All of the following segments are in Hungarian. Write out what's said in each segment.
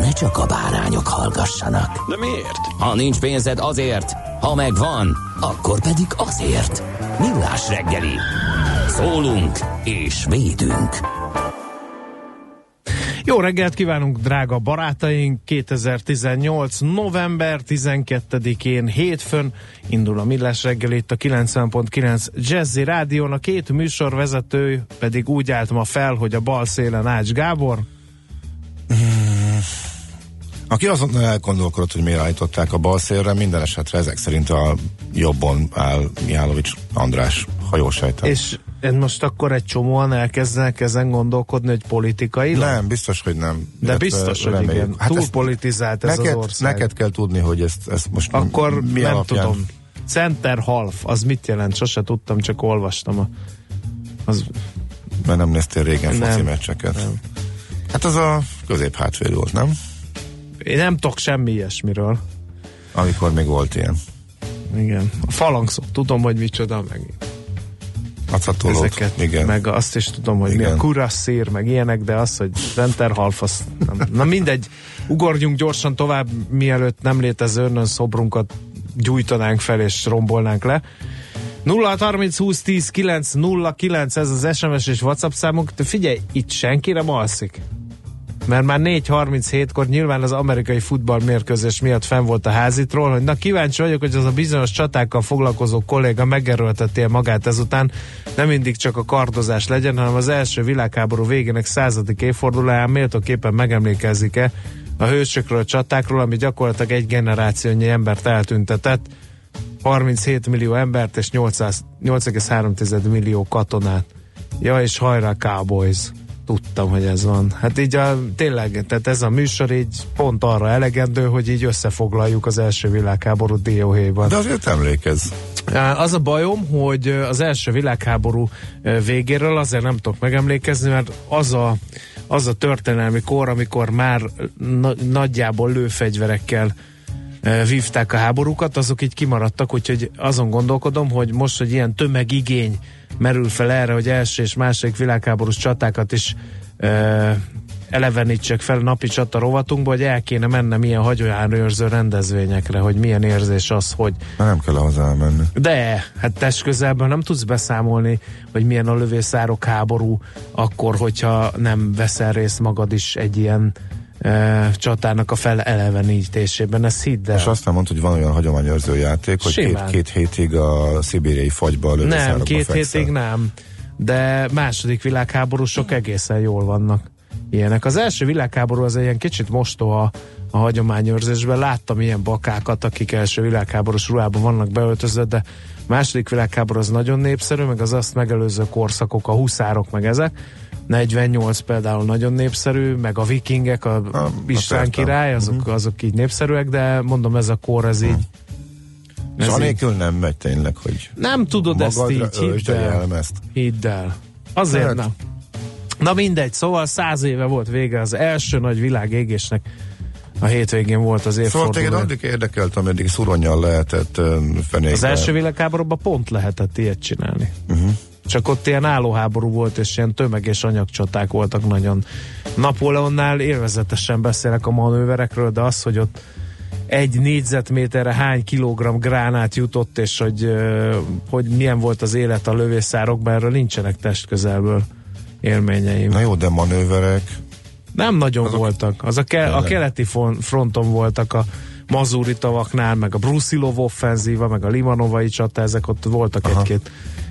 ne csak a bárányok hallgassanak. De miért? Ha nincs pénzed azért, ha megvan, akkor pedig azért. Millás reggeli. Szólunk és védünk. Jó reggelt kívánunk, drága barátaink! 2018. november 12-én hétfőn indul a Millás reggel itt a 90.9 Jazzy Rádión. A két műsorvezető pedig úgy állt ma fel, hogy a bal szélen Ács Gábor. Aki azon elgondolkodott, hogy miért állították a bal szélre, minden esetre ezek szerint a jobbon áll Mihálovics András hajósejtem. És én most akkor egy csomóan elkezdenek ezen gondolkodni, hogy politikai. Nem, biztos, hogy nem. De Illetve biztos, hogy reméljük. igen. Túl politizált ez neked, az ország. Neked kell tudni, hogy ezt, ezt most Akkor mi nem alapján... tudom. Center half, az mit jelent? Sose tudtam, csak olvastam. A, az, Mert nem néztél régen Nem. foci meccseket. Nem. Hát az a közép hátvéd volt, nem? Én nem tudok semmi ilyesmiről. Amikor még volt ilyen. Igen. A falangszok, tudom, hogy micsoda, meg Acatolót. ezeket, Igen. meg azt is tudom, hogy mi a Igen. kurasszír, meg ilyenek, de az, hogy center half, az nem. Na mindegy, ugorjunk gyorsan tovább, mielőtt nem létező örnön szobrunkat gyújtanánk fel és rombolnánk le. 0 30 20 10 9 0 9 ez az SMS és WhatsApp számunk. De figyelj, itt senki nem alszik. Mert már 4.37-kor nyilván az amerikai futballmérkőzés miatt fenn volt a házitról, hogy na kíváncsi vagyok, hogy az a bizonyos csatákkal foglalkozó kolléga megerőlteti magát ezután, nem mindig csak a kardozás legyen, hanem az első világháború végének századik évfordulóján méltóképpen megemlékezik-e a hősökről, a csatákról, ami gyakorlatilag egy generációnyi embert eltüntetett, 37 millió embert és 800 8,3 millió katonát. Ja, és hajrá Cowboys. Tudtam, hogy ez van. Hát így a, tényleg, tehát ez a műsor így pont arra elegendő, hogy így összefoglaljuk az első világháború dióhéjban. De azért emlékezz. Az a bajom, hogy az első világháború végéről azért nem tudok megemlékezni, mert az a, az a történelmi kor, amikor már na- nagyjából lőfegyverekkel vívták a háborúkat, azok így kimaradtak, úgyhogy azon gondolkodom, hogy most, hogy ilyen tömegigény merül fel erre, hogy első és második világháborús csatákat is eh, elevenítsek fel napi csata rovatunkba, hogy el kéne mennem ilyen hagyományőrző rendezvényekre, hogy milyen érzés az, hogy Már nem kell hozzá elmenni. de, hát test közelben nem tudsz beszámolni, hogy milyen a lövészárok háború, akkor, hogyha nem veszel részt magad is egy ilyen e, csatának a felelevenítésében. Ez hidd el. És azt nem mondta, hogy van olyan hagyományőrző játék, hogy két, Simán. két hétig a szibériai fagyba nem, két fekszel. hétig nem. De második világháborúsok egészen jól vannak ilyenek. Az első világháború az egy ilyen kicsit mostoha a hagyományőrzésben. Láttam ilyen bakákat, akik első világháborús ruhában vannak beöltözve, de második világháború az nagyon népszerű, meg az azt megelőző korszakok, a huszárok, meg ezek. 48 például nagyon népszerű, meg a vikingek, a, A- a István értem. király, azok, azok így népszerűek, de mondom, ez a kor, ez így És ez így- anélkül nem megy tényleg, hogy nem tudod ezt így, hidd a el. jelmezt. Hidd el. Azért Hát. nem. Na mindegy, szóval száz éve volt vége az első nagy világégésnek. A hétvégén volt az Szóval téged évforduló. addig érdekelt, ameddig szuronnyal lehetett fenékbe. az első világháborúban pont lehetett ilyet csinálni. Uh-huh. Csak ott ilyen állóháború volt, és ilyen tömeg és anyagcsaták voltak nagyon. Napóleonnál élvezetesen beszélek a manőverekről, de az, hogy ott egy négyzetméterre hány kilogramm gránát jutott, és hogy, hogy milyen volt az élet a lövészárokban, erről nincsenek testközelből élményeim. Na jó, de manőverek, Nem nagyon Azok voltak. Az a, ke- a keleti fronton voltak a Mazuri tavaknál, meg a Brusilov offenzíva, meg a Limanovai csata, ezek ott voltak Aha. egy-két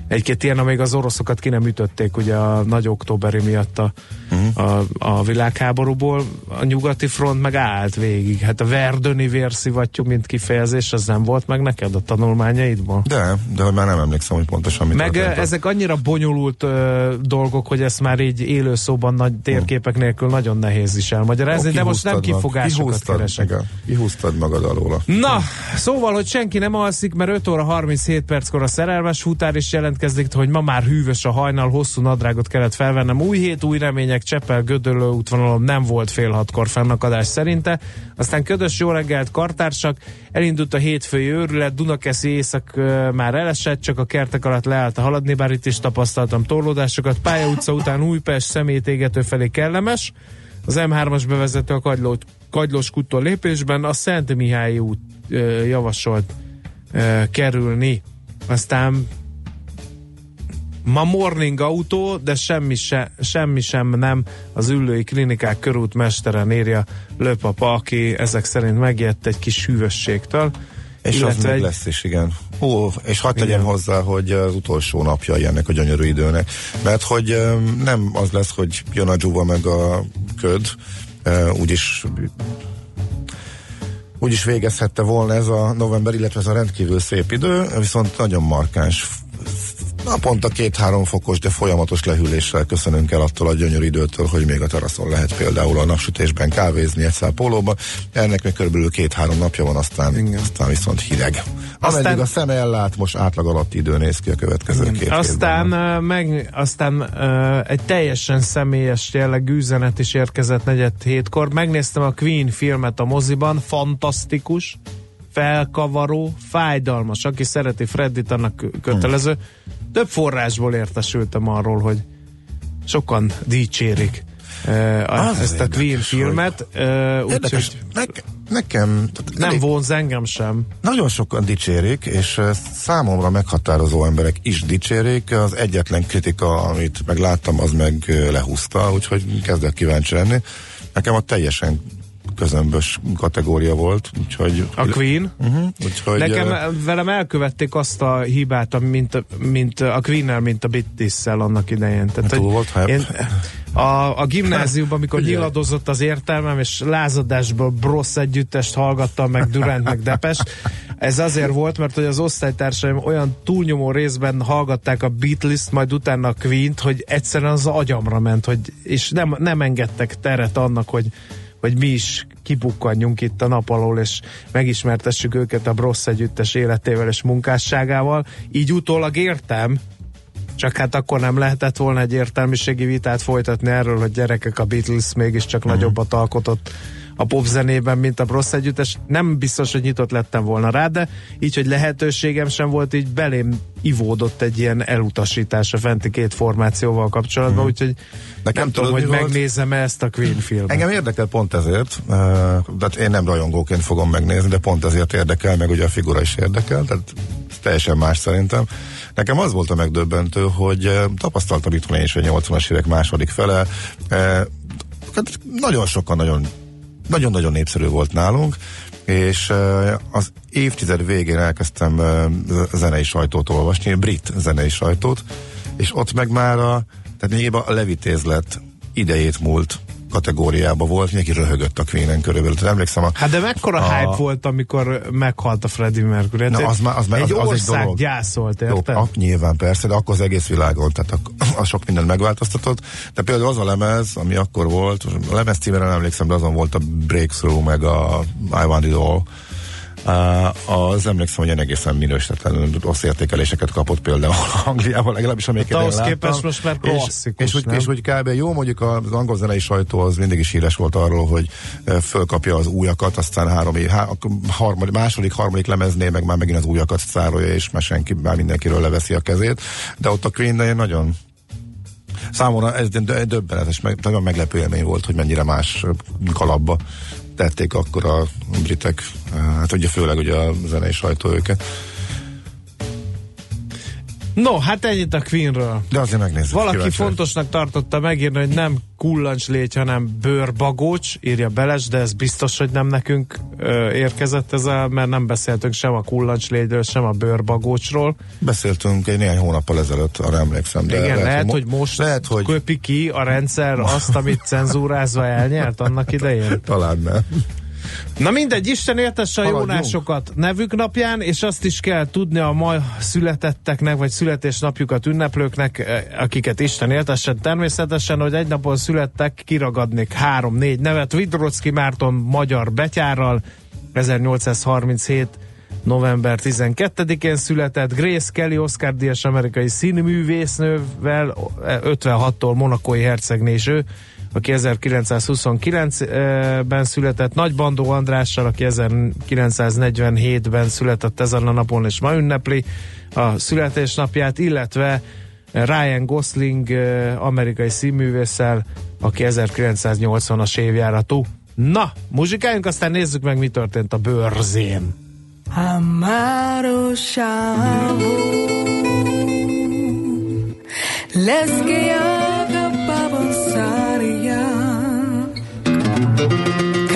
egy-két ilyen, amíg az oroszokat ki nem ütötték ugye a nagy októberi miatt a, uh-huh. a, a világháborúból, a nyugati front meg állt végig. Hát a verdöni vérszivattyú, mint kifejezés, az nem volt meg neked a tanulmányaidból? De, de hogy már nem emlékszem, hogy pontosan mit Meg történt. ezek annyira bonyolult ö, dolgok, hogy ezt már így élőszóban nagy térképek nélkül nagyon nehéz is elmagyarázni, de most nem kifogásokat keresek. Kihúztad magad alóla. Na, szóval, hogy senki nem alszik, mert 5 óra 37 perckor a szerelmes futár is jelent jelentkezdik, hogy ma már hűvös a hajnal, hosszú nadrágot kellett felvennem. Új hét, új remények, Csepel, Gödöllő útvonalon nem volt fél hatkor fennakadás szerinte. Aztán ködös jó reggelt, kartársak, elindult a hétfői őrület, Dunakeszi éjszak már elesett, csak a kertek alatt leállt a haladni, bár itt is tapasztaltam torlódásokat. Pálya utca után Újpest szemétégető felé kellemes, az M3-as bevezető a Kagyló, Kagylós kuttól lépésben, a Szent Mihály út uh, javasolt kerülni. Aztán Ma morning autó, de semmi, se, semmi sem nem az ülői klinikák körút mesteren írja Löpapa, aki ezek szerint megijedt egy kis hűvösségtől. És az még egy... lesz is, igen. Ó, és hadd tegyem hozzá, hogy az utolsó napja ennek a gyönyörű időnek. Mert hogy nem az lesz, hogy jön a dzsuva meg a köd, úgyis úgyis végezhette volna ez a november, illetve ez a rendkívül szép idő, viszont nagyon markáns Naponta két-három fokos, de folyamatos lehűléssel köszönünk el attól a gyönyörű időtől, hogy még a teraszon lehet például a napsütésben kávézni egy szál pólóba. Ennek még körülbelül két-három napja van, aztán, Igen. aztán viszont hideg. Ameddig aztán, a szem ellát, most átlag alatti idő néz ki a következő Igen. két Aztán, uh, meg, aztán uh, egy teljesen személyes jellegű üzenet is érkezett negyed hétkor. Megnéztem a Queen filmet a moziban, fantasztikus felkavaró, fájdalmas. Aki szereti Freddit, annak kötelező. Több forrásból értesültem arról, hogy sokan dicsérik uh, ezt a Queen filmet. Uh, Érdekes, ne, nekem... Nem elég, vonz engem sem. Nagyon sokan dicsérik, és uh, számomra meghatározó emberek is dicsérik. Az egyetlen kritika, amit megláttam, az meg uh, lehúzta, úgyhogy kezdek kíváncsi lenni. Nekem a teljesen közömbös kategória volt, úgyhogy... A Queen? Uh-huh, úgyhogy, Nekem uh, velem elkövették azt a hibát, mint, mint a Queen-nel, mint a Bittisszel annak idején. Tehát, túl volt hype. Én, a, a gimnáziumban, amikor nyiladozott az értelmem, és lázadásból Brossz együttest hallgattam, meg Durant, meg Depest, ez azért volt, mert hogy az osztálytársaim olyan túlnyomó részben hallgatták a Beatles-t, majd utána a Queen-t, hogy egyszerűen az agyamra ment, hogy, és nem, nem engedtek teret annak, hogy hogy mi is kipukkanjunk itt a nap alól, és megismertessük őket a Brossz együttes életével és munkásságával. Így utólag értem, csak hát akkor nem lehetett volna egy értelmiségi vitát folytatni erről, hogy gyerekek a Beatles mégiscsak uh-huh. nagyobbat alkotott a popzenében, mint a Brossz együttes. Nem biztos, hogy nyitott lettem volna rá, de így, hogy lehetőségem sem volt, így belém ivódott egy ilyen elutasítás a fenti két formációval kapcsolatban, hmm. úgyhogy Nekem nem tudom, hogy megnézem ezt a Queen filmet. Engem érdekel pont ezért, de én nem rajongóként fogom megnézni, de pont ezért érdekel, meg ugye a figura is érdekel, tehát teljesen más szerintem. Nekem az volt a megdöbbentő, hogy tapasztaltam itt én is a 80-as évek második fele, hát nagyon sokan nagyon nagyon-nagyon népszerű volt nálunk, és az évtized végén elkezdtem zenei sajtót olvasni, brit zenei sajtót, és ott meg már a, tehát még a levitézlet idejét múlt kategóriába volt, mindenki röhögött a Queen-en körülbelül. Tehát emlékszem a, Hát de mekkora a, hype volt, amikor meghalt a Freddie Mercury? Na, az, az, az, egy az, ország egy dolog. gyászolt, érted? Jó, nyilván persze, de akkor az egész világon, tehát az sok mindent megváltoztatott. De például az a lemez, ami akkor volt, a lemez címére nem emlékszem, de azon volt a Breakthrough, meg a I Want It All az emlékszem, hogy egészen minősítetlenül rossz értékeléseket kapott például Angliában, legalábbis amiket hát ahhoz képest most már klasszikus, és, és, úgy, és úgy kb. jó, mondjuk az angol zenei sajtó az mindig is híres volt arról, hogy fölkapja az újakat, aztán három év, há, harmadik, második, harmadik lemeznél meg már megint az újakat szárolja, és már senki, már mindenkiről leveszi a kezét. De ott a Queen nagyon Számomra ez döbbenetes, meg, nagyon meglepő élmény volt, hogy mennyire más kalapba tették akkor a britek, hát ugye főleg ugye a zenei sajtó őket. No, hát ennyit a Queenről. De azért megnézzük. Valaki kíváncsi fontosnak tartotta megírni, hogy nem kullancslégy, hanem bőrbagócs, írja Beles, de ez biztos, hogy nem nekünk ö, érkezett ez a, mert nem beszéltünk sem a kullancslégyről, sem a bőrbagócsról. Beszéltünk egy néhány hónappal ezelőtt, arra emlékszem. De Igen, lehet, lehet mo- hogy most lehet, hogy köpi ki a rendszer azt, amit cenzúrázva elnyert annak idején. talán nem. Na mindegy, Isten éltesse a Haladjunk. jónásokat nevük napján, és azt is kell tudni a ma születetteknek, vagy születésnapjukat ünneplőknek, eh, akiket Isten éltessen természetesen, hogy egy napon születtek, kiragadnék három-négy nevet. Vidrocki Márton magyar betyárral, 1837 november 12-én született, Grace Kelly Oscar Díjas amerikai színművésznővel, eh, 56-tól monakói hercegné is ő, aki 1929-ben született, Nagy Bandó Andrással, aki 1947-ben született ezen a napon, és ma ünnepli a születésnapját, illetve Ryan Gosling amerikai színművésszel, aki 1980-as évjáratú. Na, muzsikáljunk, aztán nézzük meg, mi történt a bőrzén. Amaro Chavo Les thank you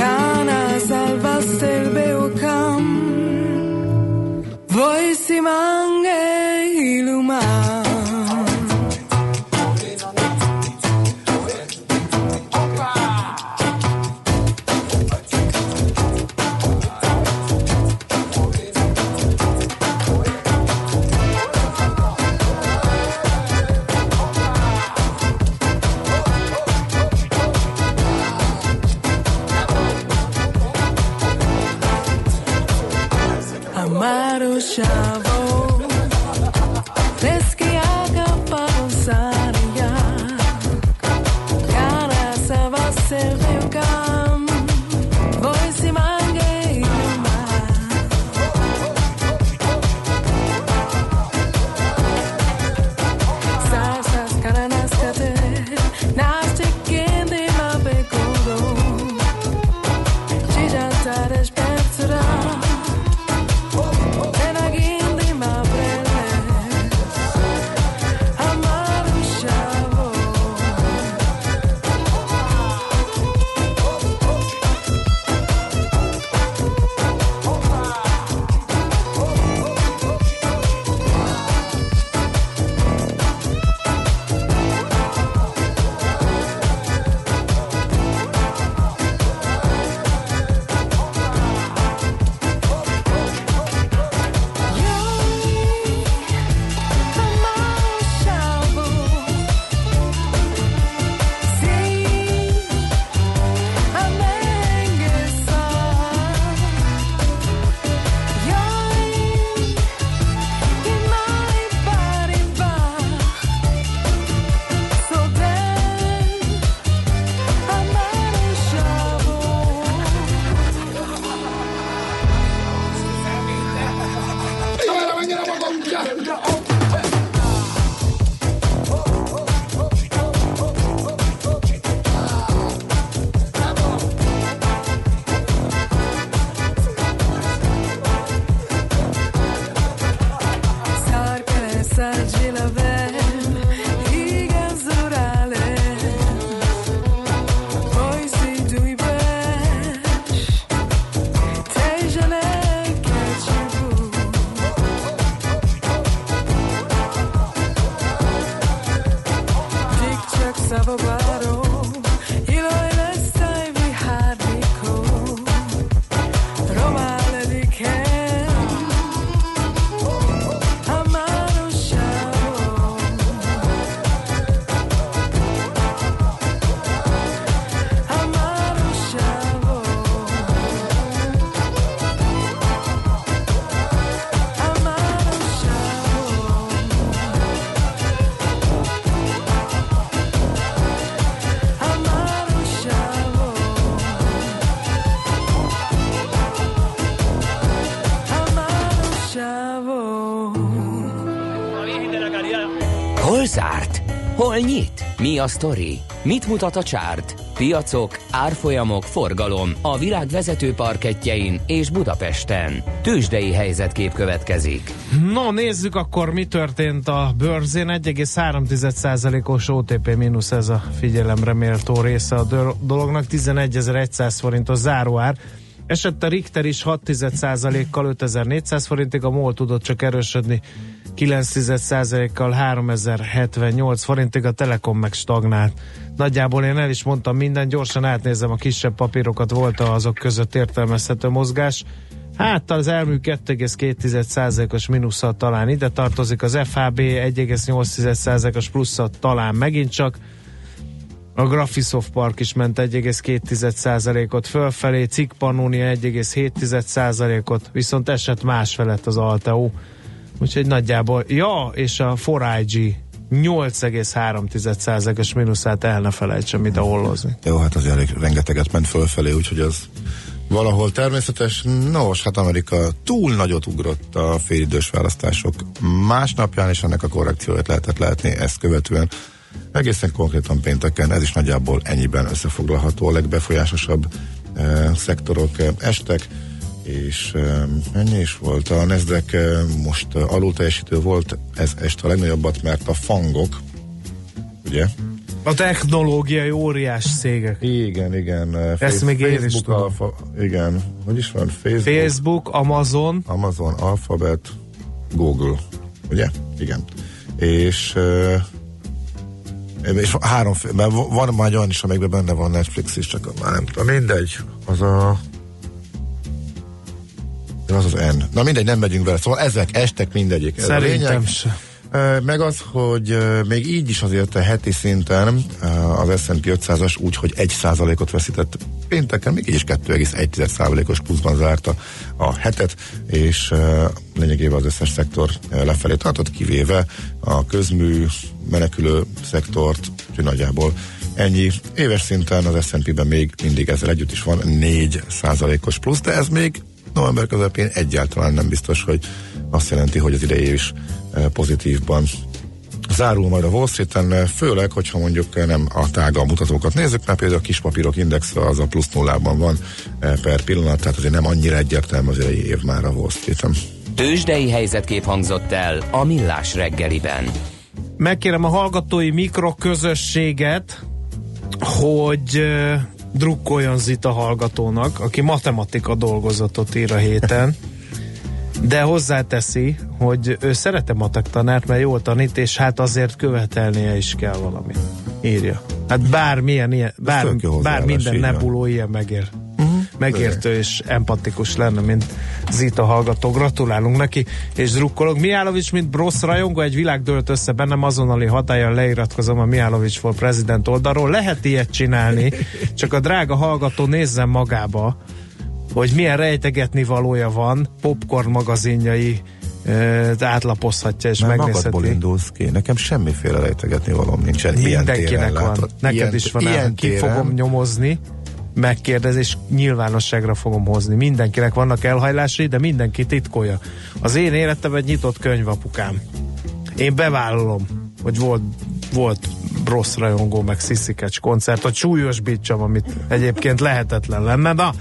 Hol nyit? Mi a sztori? Mit mutat a csárt? Piacok, árfolyamok, forgalom a világ vezető parketjein és Budapesten. Tősdei helyzetkép következik. No, nézzük akkor, mi történt a bőrzén. 1,3%-os OTP mínusz ez a figyelemre méltó része a do- dolognak. 11.100 forintos záróár. Esett a Richter is 6%-kal 5400 forintig, a MOL tudott csak erősödni 9%-kal 3078 forintig, a Telekom meg stagnált. Nagyjából én el is mondtam minden, gyorsan átnézem a kisebb papírokat, volt azok között értelmezhető mozgás. Hát az elmű 2,2%-os mínusszal talán ide tartozik, az FHB 1,8%-os plusszal talán megint csak, a Graphisoft Park is ment 1,2%-ot fölfelé, Cikk Pannonia 1,7%-ot, viszont esett más felett az Alteo. Úgyhogy nagyjából, ja, és a 4IG 8,3%-os mínuszát el ne felejtsem ide hollozni. Jó, hát az elég rengeteget ment fölfelé, úgyhogy az valahol természetes. Nos, hát Amerika túl nagyot ugrott a félidős választások másnapján, és ennek a korrekcióját lehetett látni ezt követően. Egészen konkrétan pénteken, ez is nagyjából ennyiben összefoglalható. A legbefolyásosabb eh, szektorok eh, estek, és ennyi is volt. A Nasdaq most alul teljesítő volt, ez este a legnagyobbat, mert a fangok, ugye, A technológiai óriás cégek. igen, igen. Ezt még én is tudom. Alfa, igen, hogy is van? Facebook, Facebook, Amazon, Amazon, Alphabet, Google, ugye? Igen. És és három, mert van már olyan is, amelyikben benne van Netflix is, csak már nem tudom, mindegy, az a az az N. Na mindegy, nem megyünk vele. Szóval ezek estek mindegyik. Ez szerintem lényeg. se. Ö, Meg az, hogy még így is azért a heti szinten az S&P 500-as úgy, hogy 1%-ot veszített pénteken, még így is 2,1%-os pluszban zárta a hetet, és lényegében az összes szektor lefelé tartott, kivéve a közmű menekülő szektort, úgyhogy nagyjából ennyi. Éves szinten az S&P-ben még mindig ezzel együtt is van 4%-os plusz, de ez még november közepén egyáltalán nem biztos, hogy azt jelenti, hogy az idei is eh, pozitívban zárul majd a Wall Street-en, főleg, hogyha mondjuk eh, nem a tága mutatókat nézzük, mert például a kis papírok indexe az a plusz nullában van per pillanat, tehát azért nem annyira egyértelmű az idei év már a Wall Street-en. Tősdei helyzetkép hangzott el a Millás reggeliben. Megkérem a hallgatói mikroközösséget, hogy drukkoljon Zita hallgatónak, aki matematika dolgozatot ír a héten, de hozzáteszi, hogy ő szerete matek tanárt, mert jól tanít, és hát azért követelnie is kell valamit. Írja. Hát bármilyen ilyen, bár, bár minden nebuló ilyen megér. Megértő és empatikus lenne, mint Zita hallgató. Gratulálunk neki, és drukkolok. Mihálovics, mint Brosz rajongó, egy világ dőlt össze bennem, azonnali hatállyal leiratkozom a Mihálovics for President oldalról. Lehet ilyet csinálni, csak a drága hallgató nézzen magába, hogy milyen rejtegetni valója van, popcorn magazinjai átlapozhatja és magadból megnézheti. indulsz ki. Nekem semmiféle rejtegetni valóm nincsen. Ilyen téren Mindenkinek van. látod. Neked ilyen, is van. Ilyen Ilyen ki téren, fogom nyomozni, megkérdezés nyilvánosságra fogom hozni. Mindenkinek vannak elhajlásai, de mindenki titkolja. Az én életem egy nyitott könyv, apukám. Én bevállalom, hogy volt, volt rossz rajongó, meg sziszikecs koncert, hogy súlyosbítsam, amit egyébként lehetetlen lenne. Na,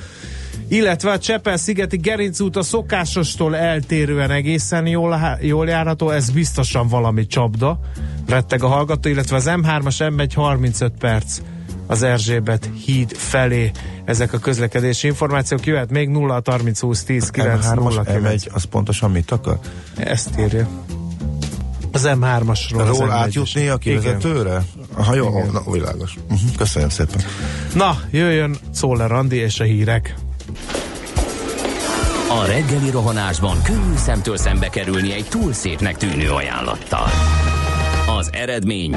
illetve a Csepel-szigeti Gerinc út a szokásostól eltérően egészen jól, jól járható, ez biztosan valami csapda, retteg a hallgató, illetve az M3-as M1 35 perc az Erzsébet híd felé. Ezek a közlekedési információk jöhet még 0 30 20 10 9 0 M3-as 9. M1, az pontosan mit akar? Ezt írja. Az M3-asról. az Ról M1-es. átjutni a kivezetőre? Ha jó, Igen. na, világos. Uh-huh. Köszönöm szépen. Na, jöjjön Szóler Andi és a hírek. A reggeli rohanásban könnyű szemtől szembe kerülni egy túl szépnek tűnő ajánlattal. Az eredmény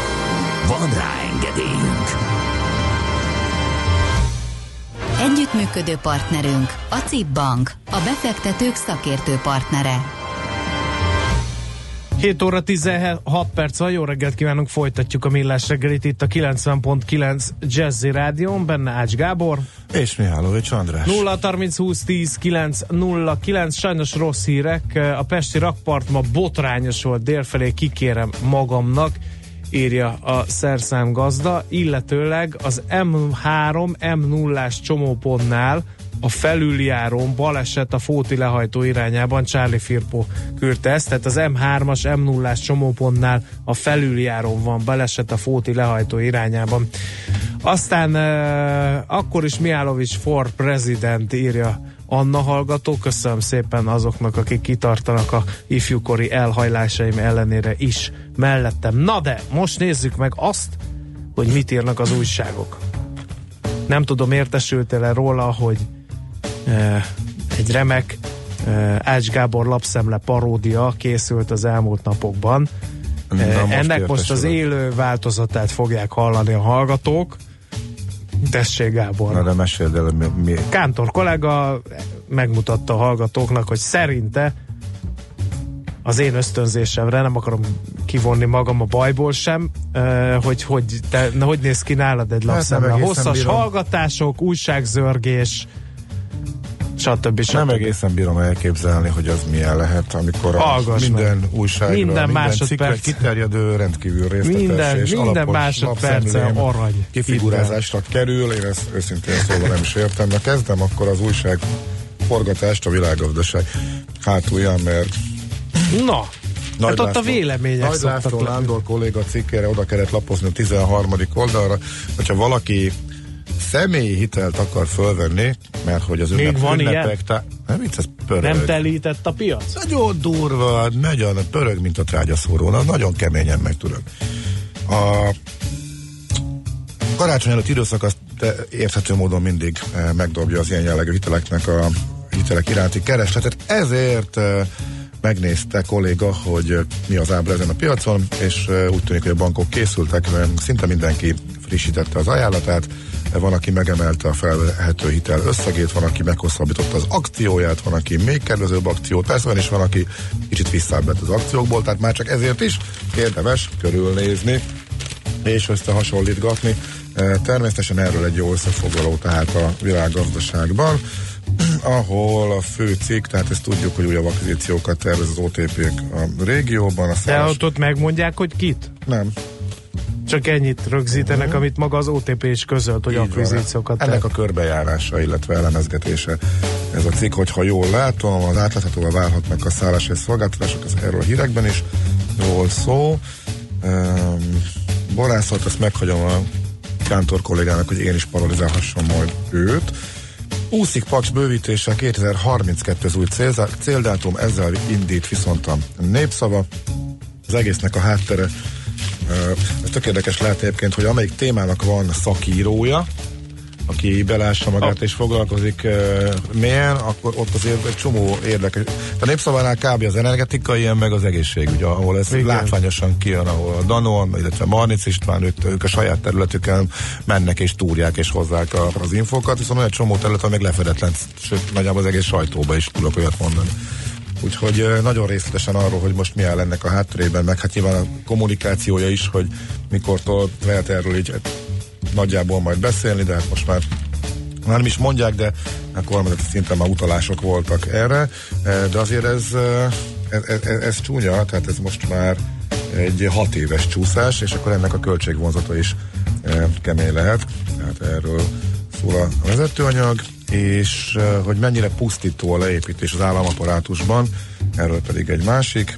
Van rá engedélyünk! Együttműködő partnerünk a CIP Bank, a befektetők szakértő partnere. 7 óra 16 perc van, jó reggelt kívánunk, folytatjuk a millás reggelit itt a 90.9 Jazzy Rádión, benne Ács Gábor. És Mihálovics András. 0 30 20 10 9 0 9, sajnos rossz hírek, a Pesti rakpart ma botrányos volt délfelé, kikérem magamnak, írja a szerszám gazda, illetőleg az M3 M0-ás csomópontnál a felüljárón baleset a Fóti lehajtó irányában, Charlie Firpo küldte ezt, tehát az M3-as, M0-ás csomópontnál a felüljárón van baleset a Fóti lehajtó irányában. Aztán uh, akkor is Miálovics for President írja Anna hallgató, köszönöm szépen azoknak, akik kitartanak a ifjúkori elhajlásaim ellenére is mellettem. Na de, most nézzük meg azt, hogy mit írnak az újságok. Nem tudom, értesültél-e róla, hogy e, egy remek e, Ács Gábor lapszemle paródia készült az elmúlt napokban. E, Na, most ennek most az élő változatát fogják hallani a hallgatók. Tessék Gábor. Na de meséld el, mi, mi, Kántor kollega megmutatta a hallgatóknak, hogy szerinte az én ösztönzésemre, nem akarom kivonni magam a bajból sem, hogy hogy, te, na, hogy néz ki nálad egy lapszemle. egészen Hosszas bírom. hallgatások, újságzörgés, stb. stb. nem egészen bírom elképzelni, hogy az milyen lehet, amikor a Hallgass minden meg. újságra, Minden minden, cikkre kiterjedő, rendkívül részletes Minden- és minden alapos másodperce lapszemlén arany. Kifigurázásra kerül, én ezt őszintén szóval nem is értem. Na kezdem akkor az újság forgatást a világgazdaság hátulján, mert Na, hát ott a László- vélemények Nagy László lenni. Nándor kolléga cikkére oda kellett lapozni a 13. oldalra, hogyha valaki személyi hitelt akar fölvenni, mert hogy az Még ünnep, van ünnepek, tá- nem itt ez pörög. Nem telített a piac? Nagyon durva, nagyon pörög, mint a trágyaszóró, na, nagyon keményen megtörög. A karácsony előtt időszak azt te- érthető módon mindig eh, megdobja az ilyen jellegű hiteleknek a hitelek iránti keresletet, ezért eh, megnézte kolléga, hogy eh, mi az ábra ezen a piacon, és eh, úgy tűnik, hogy a bankok készültek, mert szinte mindenki frissítette az ajánlatát, van, aki megemelte a felvehető hitel összegét, van, aki meghosszabbította az akcióját, van, aki még kedvezőbb akciót, persze van is van, aki kicsit visszábbett az akciókból, tehát már csak ezért is érdemes körülnézni és összehasonlítgatni. E, Természetesen erről egy jó összefoglaló tehát a világgazdaságban, ahol a fő cikk, tehát ezt tudjuk, hogy újabb akvizíciókat tervez az OTP a régióban. A De szállás... ott, ott megmondják, hogy kit? Nem. Csak ennyit rögzítenek, amit maga az OTP is közölt, hogy akvizíciókat Ennek a körbejárása, illetve elemezgetése. Ez a cikk, hogyha jól látom, az átláthatóvá válhatnak a szállás és szolgáltatások, ez erről a hírekben is jól szó. Um, borászat, ezt meghagyom a Kántor kollégának, hogy én is paralizálhassam majd őt. Úszik Paks bővítése 2032 az új célzá- céldátum, ezzel indít viszont a népszava. Az egésznek a háttere tök érdekes lehet egyébként, hogy amelyik témának van szakírója, aki belássa magát és foglalkozik uh, mélyen, akkor ott azért egy csomó érdekes. A népszavánál kb. az energetika ilyen, meg az egészségügy, ahol ez Igen. látványosan kijön, ahol a Danon, illetve Marnic István, ők, ők a saját területükön mennek és túrják és hozzák a, az infokat, viszont olyan csomó terület, meg lefedetlen, sőt, nagyjából az egész sajtóba is tudok olyat mondani. Úgyhogy nagyon részletesen arról, hogy most mi áll ennek a hátterében, meg hát nyilván a kommunikációja is, hogy mikortól lehet erről így hát, nagyjából majd beszélni, de hát most már már nem is mondják, de a kormányzati szinten már utalások voltak erre, de azért ez, ez, ez, ez csúnya, tehát ez most már egy hat éves csúszás, és akkor ennek a költségvonzata is kemény lehet. Tehát erről szól a vezetőanyag, és hogy mennyire pusztító a leépítés az államaparátusban, erről pedig egy másik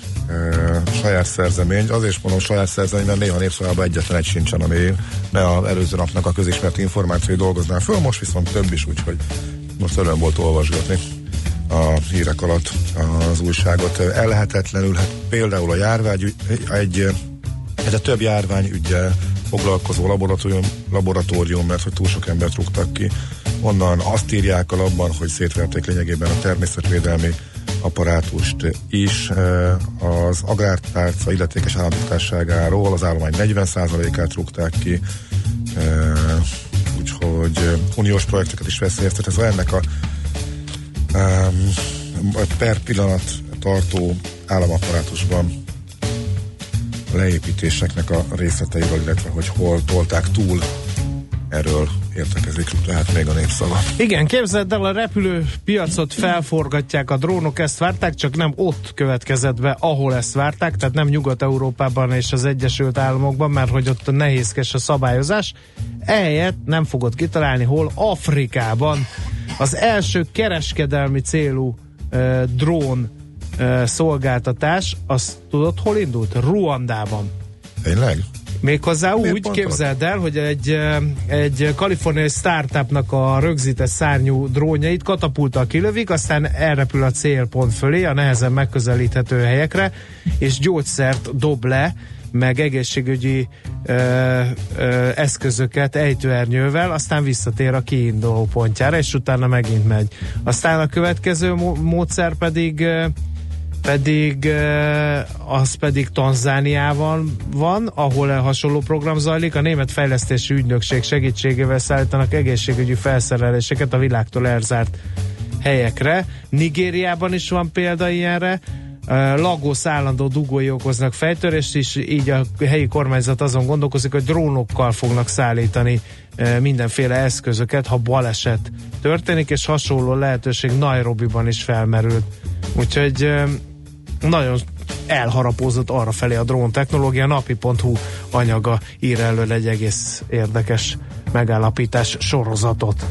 saját szerzemény. Azért mondom saját szerzemény, mert néha népszavában egyetlen egy sincsen, ami ne az előző napnak a közismert információi dolgoznál föl, most viszont több is, úgyhogy most öröm volt olvasgatni a hírek alatt az újságot. Ellehetetlenül, hát például a járvány, egy, ez a több járványügyel foglalkozó laboratórium, laboratórium, mert hogy túl sok embert rúgtak ki. Onnan azt írják a labban, hogy szétverték lényegében a természetvédelmi apparátust is. Az agrártárca illetékes államtitkárságáról az állomány 40%-át rúgták ki, úgyhogy uniós projekteket is veszélyeztet. Ez ennek a per pillanat tartó államaparátusban leépítéseknek a részleteivel, illetve hogy hol tolták túl erről értekezik, tehát még a népszava. Igen, képzeld el, a repülőpiacot felforgatják a drónok, ezt várták, csak nem ott következett be, ahol ezt várták, tehát nem Nyugat-Európában és az Egyesült Államokban, mert hogy ott nehézkes a szabályozás. Ehelyett nem fogod kitalálni, hol Afrikában az első kereskedelmi célú uh, drón uh, szolgáltatás, azt tudod, hol indult? Ruandában. Tényleg? Méghozzá Miért úgy pont képzeld el, hogy egy, eh, egy kaliforniai startupnak a rögzített szárnyú drónjait katapultal kilövik, aztán elrepül a célpont fölé, a nehezen megközelíthető helyekre, és gyógyszert dob le, meg egészségügyi ö, ö, eszközöket ejtőernyővel, aztán visszatér a kiinduló pontjára, és utána megint megy. Aztán a következő mó- módszer pedig ö, pedig az pedig Tanzániában van, ahol hasonló program zajlik. A Német Fejlesztési Ügynökség segítségével szállítanak egészségügyi felszereléseket a világtól elzárt helyekre. Nigériában is van példa ilyenre. Lagos állandó dugói okoznak fejtörést, és így a helyi kormányzat azon gondolkozik, hogy drónokkal fognak szállítani mindenféle eszközöket, ha baleset történik, és hasonló lehetőség Nairobiban is felmerült. Úgyhogy nagyon elharapózott arra felé a drón technológia. Napi.hu anyaga ír elől egy egész érdekes megállapítás sorozatot.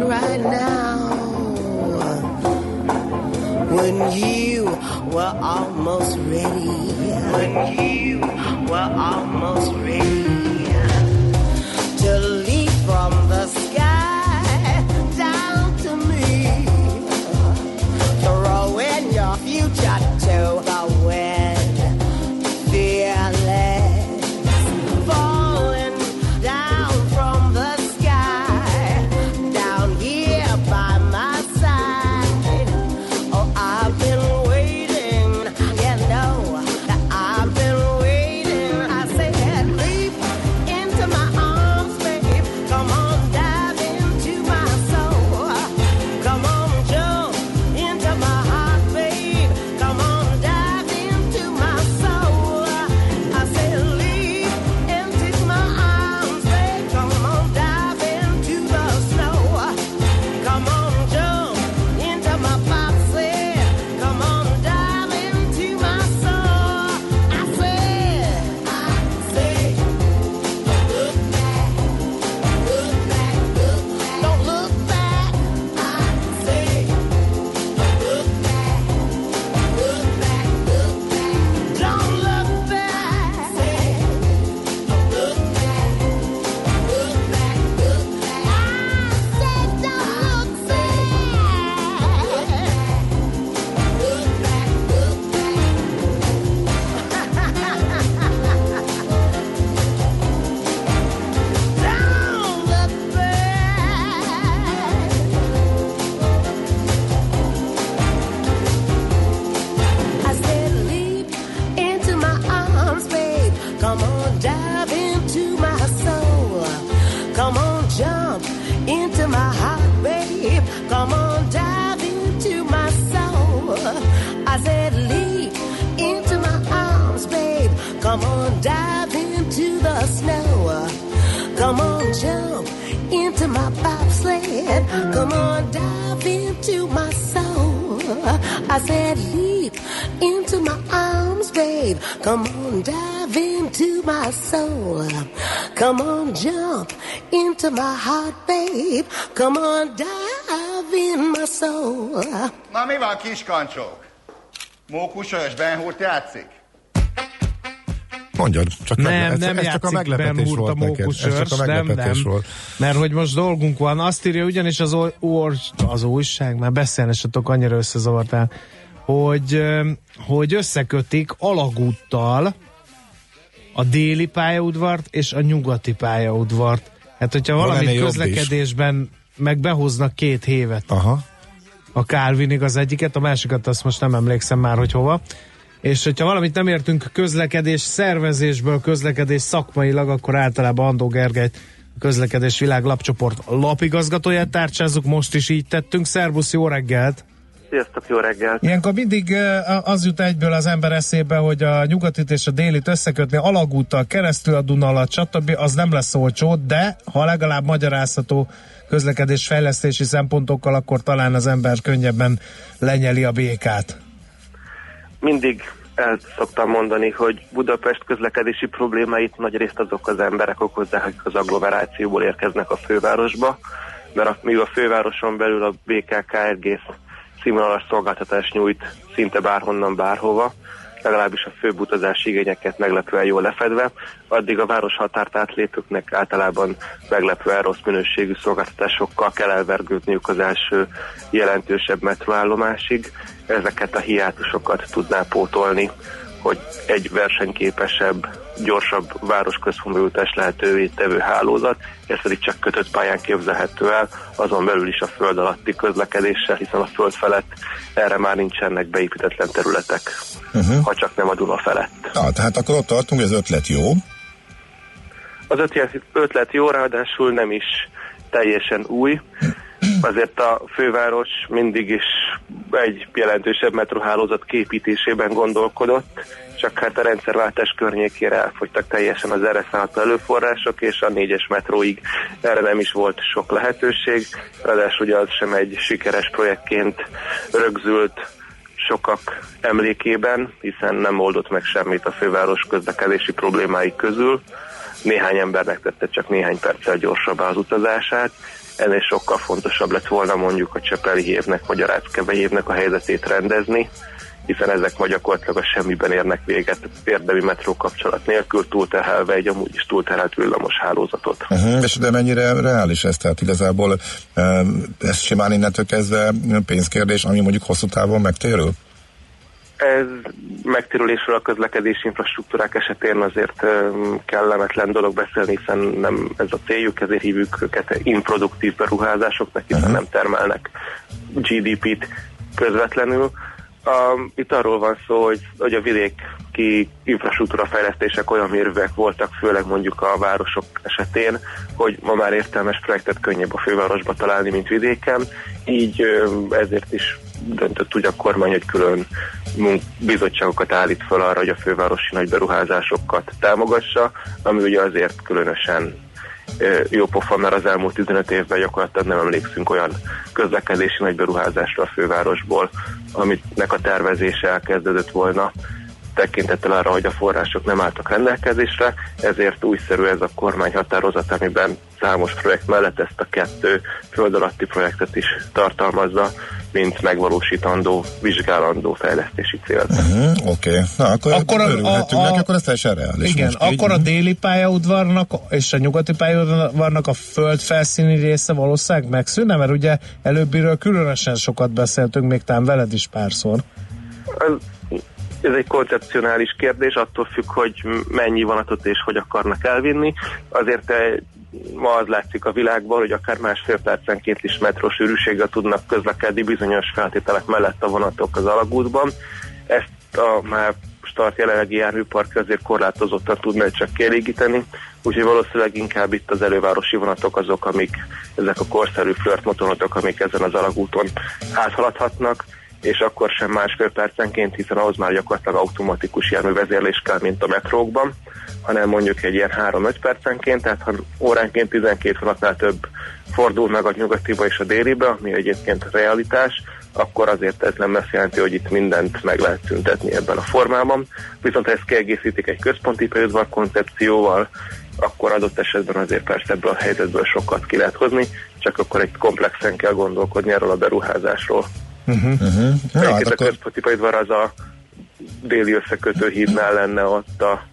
Right now? When you were almost ready, when you were almost ready I said, leap into my arms, babe. Come on, dive into my soul. Come on, jump into my heart, babe. Come on, dive in my soul. Na mi van, kiskancsók? Mókusös Ben Hurt játszik? Mondjad, csak Nem, megle- ez, nem ez csak a meglepetés Hur a volt neked. Ez csak a nem, meglepetés nem. volt. Mert hogy most dolgunk van, azt írja ugyanis az, or, or, az újság, már beszélni se tudok, annyira összezavartál, hogy, hogy összekötik alagúttal a déli pályaudvart és a nyugati pályaudvart. Hát, hogyha valami közlekedésben meg behoznak két hévet, Aha. a Calvinig az egyiket, a másikat azt most nem emlékszem már, hogy hova. És hogyha valamit nem értünk közlekedés szervezésből, közlekedés szakmailag, akkor általában Andó Gergelyt, a közlekedés világ lapcsoport lapigazgatóját tárcsázzuk, most is így tettünk. Szervusz, jó reggelt! Sziasztok, jó reggelt! Ilyenkor mindig az jut egyből az ember eszébe, hogy a nyugatit és a délit összekötni alagúttal, keresztül a Duna alatt, stb. az nem lesz olcsó, de ha legalább magyarázható közlekedés fejlesztési szempontokkal, akkor talán az ember könnyebben lenyeli a békát. Mindig el szoktam mondani, hogy Budapest közlekedési problémáit nagy részt azok az emberek okozzák, akik az agglomerációból érkeznek a fővárosba, mert a, míg a fővároson belül a BKK egész színvonalas szolgáltatást nyújt szinte bárhonnan, bárhova, legalábbis a főbb utazási igényeket meglepően jól lefedve, addig a város határt átlépőknek általában meglepően rossz minőségű szolgáltatásokkal kell elvergődniük az első jelentősebb metróállomásig. Ezeket a hiátusokat tudná pótolni, hogy egy versenyképesebb, gyorsabb városközpontba jutás lehetővé tevő hálózat, ez pedig csak kötött pályán képzelhető el, azon belül is a föld alatti közlekedéssel, hiszen a föld felett erre már nincsenek beépítetlen területek, uh-huh. ha csak nem a Duna felett. Na, tehát akkor ott tartunk, hogy az ötlet jó. Az ötlet, ötlet jó, ráadásul nem is teljesen új. Azért a főváros mindig is egy jelentősebb metrohálózat képítésében gondolkodott, csak hát a rendszerváltás környékére elfogytak teljesen az erre szállható előforrások, és a négyes metróig erre nem is volt sok lehetőség. Ráadásul ugye az sem egy sikeres projektként rögzült sokak emlékében, hiszen nem oldott meg semmit a főváros közlekedési problémái közül. Néhány embernek tette csak néhány perccel gyorsabbá az utazását. Ennél sokkal fontosabb lett volna mondjuk a Csepeli hívnek vagy a Ráckeve hívnek a helyzetét rendezni, hiszen ezek ma gyakorlatilag a semmiben érnek véget érdemi metró kapcsolat nélkül, túlterhelve egy amúgy is túlterhelt villamos hálózatot. Uh-huh. És de mennyire reális ez? Tehát igazából um, ez simán innentől kezdve pénzkérdés, ami mondjuk hosszú távon megtérül? Ez megtérülésről a közlekedési infrastruktúrák esetén azért kellemetlen dolog beszélni, hiszen nem ez a céljuk, ezért hívjuk őket improduktív beruházásoknak, hiszen uh-huh. nem termelnek GDP-t közvetlenül. Um, itt arról van szó, hogy, hogy a vidéki infrastruktúra fejlesztések olyan mérvek voltak, főleg mondjuk a városok esetén, hogy ma már értelmes projektet könnyebb a fővárosba találni, mint vidéken. Így ezért is döntött úgy a kormány, hogy külön bizottságokat állít fel arra, hogy a fővárosi nagy beruházásokat támogassa, ami ugye azért különösen jó pofa, mert az elmúlt 15 évben gyakorlatilag nem emlékszünk olyan közlekedési nagy beruházásra a fővárosból, aminek a tervezése elkezdődött volna tekintettel arra, hogy a források nem álltak rendelkezésre, ezért újszerű ez a kormány határozat, amiben számos projekt mellett ezt a kettő föld alatti projektet is tartalmazza, mint megvalósítandó, vizsgálandó fejlesztési célt. Uh-huh. Oké, okay. na akkor, Akkor a- örülhetünk a- neki, a- akkor ez teljesen reális. Igen, most akkor a így. déli pályaudvarnak és a nyugati pályaudvarnak a föld felszíni része valószínűleg megszűnne, mert ugye előbbiről különösen sokat beszéltünk, még talán veled is párszor. Ez- Ez egy koncepcionális kérdés, attól függ, hogy mennyi vonatot és hogy akarnak elvinni. Azért ma az látszik a világban, hogy akár másfél percenként is metró sűrűséggel tudnak közlekedni bizonyos feltételek mellett a vonatok az alagútban. Ezt a már tart jelenlegi járműpark azért korlátozottan tudna csak kielégíteni, úgyhogy valószínűleg inkább itt az elővárosi vonatok azok, amik ezek a korszerű flörtmotonotok, amik ezen az alagúton áthaladhatnak, és akkor sem másfél percenként, hiszen ahhoz már gyakorlatilag automatikus járművezérlés kell, mint a metrókban, hanem mondjuk egy ilyen 3-5 percenként, tehát ha óránként 12 vonatnál több fordul meg a nyugatiba és a délibe, ami egyébként realitás, akkor azért ez nem azt jelenti, hogy itt mindent meg lehet szüntetni ebben a formában. Viszont ha ezt kiegészítik egy központi például koncepcióval, akkor adott esetben azért persze ebből a helyzetből sokat ki lehet hozni, csak akkor egy komplexen kell gondolkodni erről a beruházásról. Uh-huh. Uh-huh. Ja, hát a akkor... központi például az a déli összekötő hídnál lenne ott a,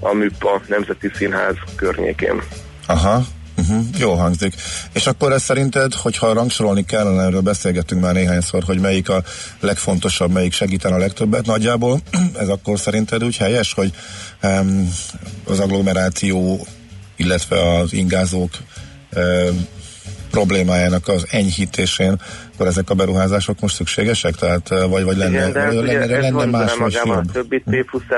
a MÜPA Nemzeti Színház környékén. Aha, Uh-huh, jó hangzik. És akkor ez szerinted, hogyha rangsorolni kellene, erről beszélgettünk már néhányszor, hogy melyik a legfontosabb, melyik segíten a legtöbbet nagyjából, ez akkor szerinted úgy helyes, hogy um, az agglomeráció, illetve az ingázók um, problémájának az enyhítésén, akkor ezek a beruházások most szükségesek? Tehát, vagy, vagy lenne, Igen, de vagy ugye lenne, ez lenne más vagy jobb? a többi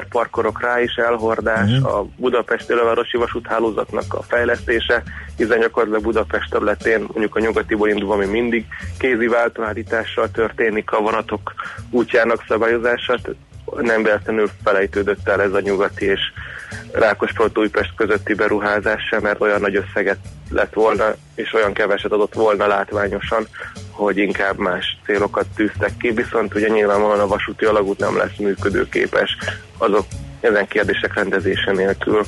parkorok rá is elhordás, Mhm. a Budapest elővárosi vasúthálózatnak a fejlesztése, hiszen gyakorlatilag Budapest területén, mondjuk a nyugatiból indulva, ami mindig kézi váltóállítással történik a vonatok útjának szabályozása, nem véletlenül felejtődött el ez a nyugati és Rákospalot Újpest közötti beruházás sem, mert olyan nagy összeget lett volna, és olyan keveset adott volna látványosan, hogy inkább más célokat tűztek ki, viszont ugye nyilvánvalóan a vasúti alagút nem lesz működőképes azok ezen kérdések rendezése nélkül.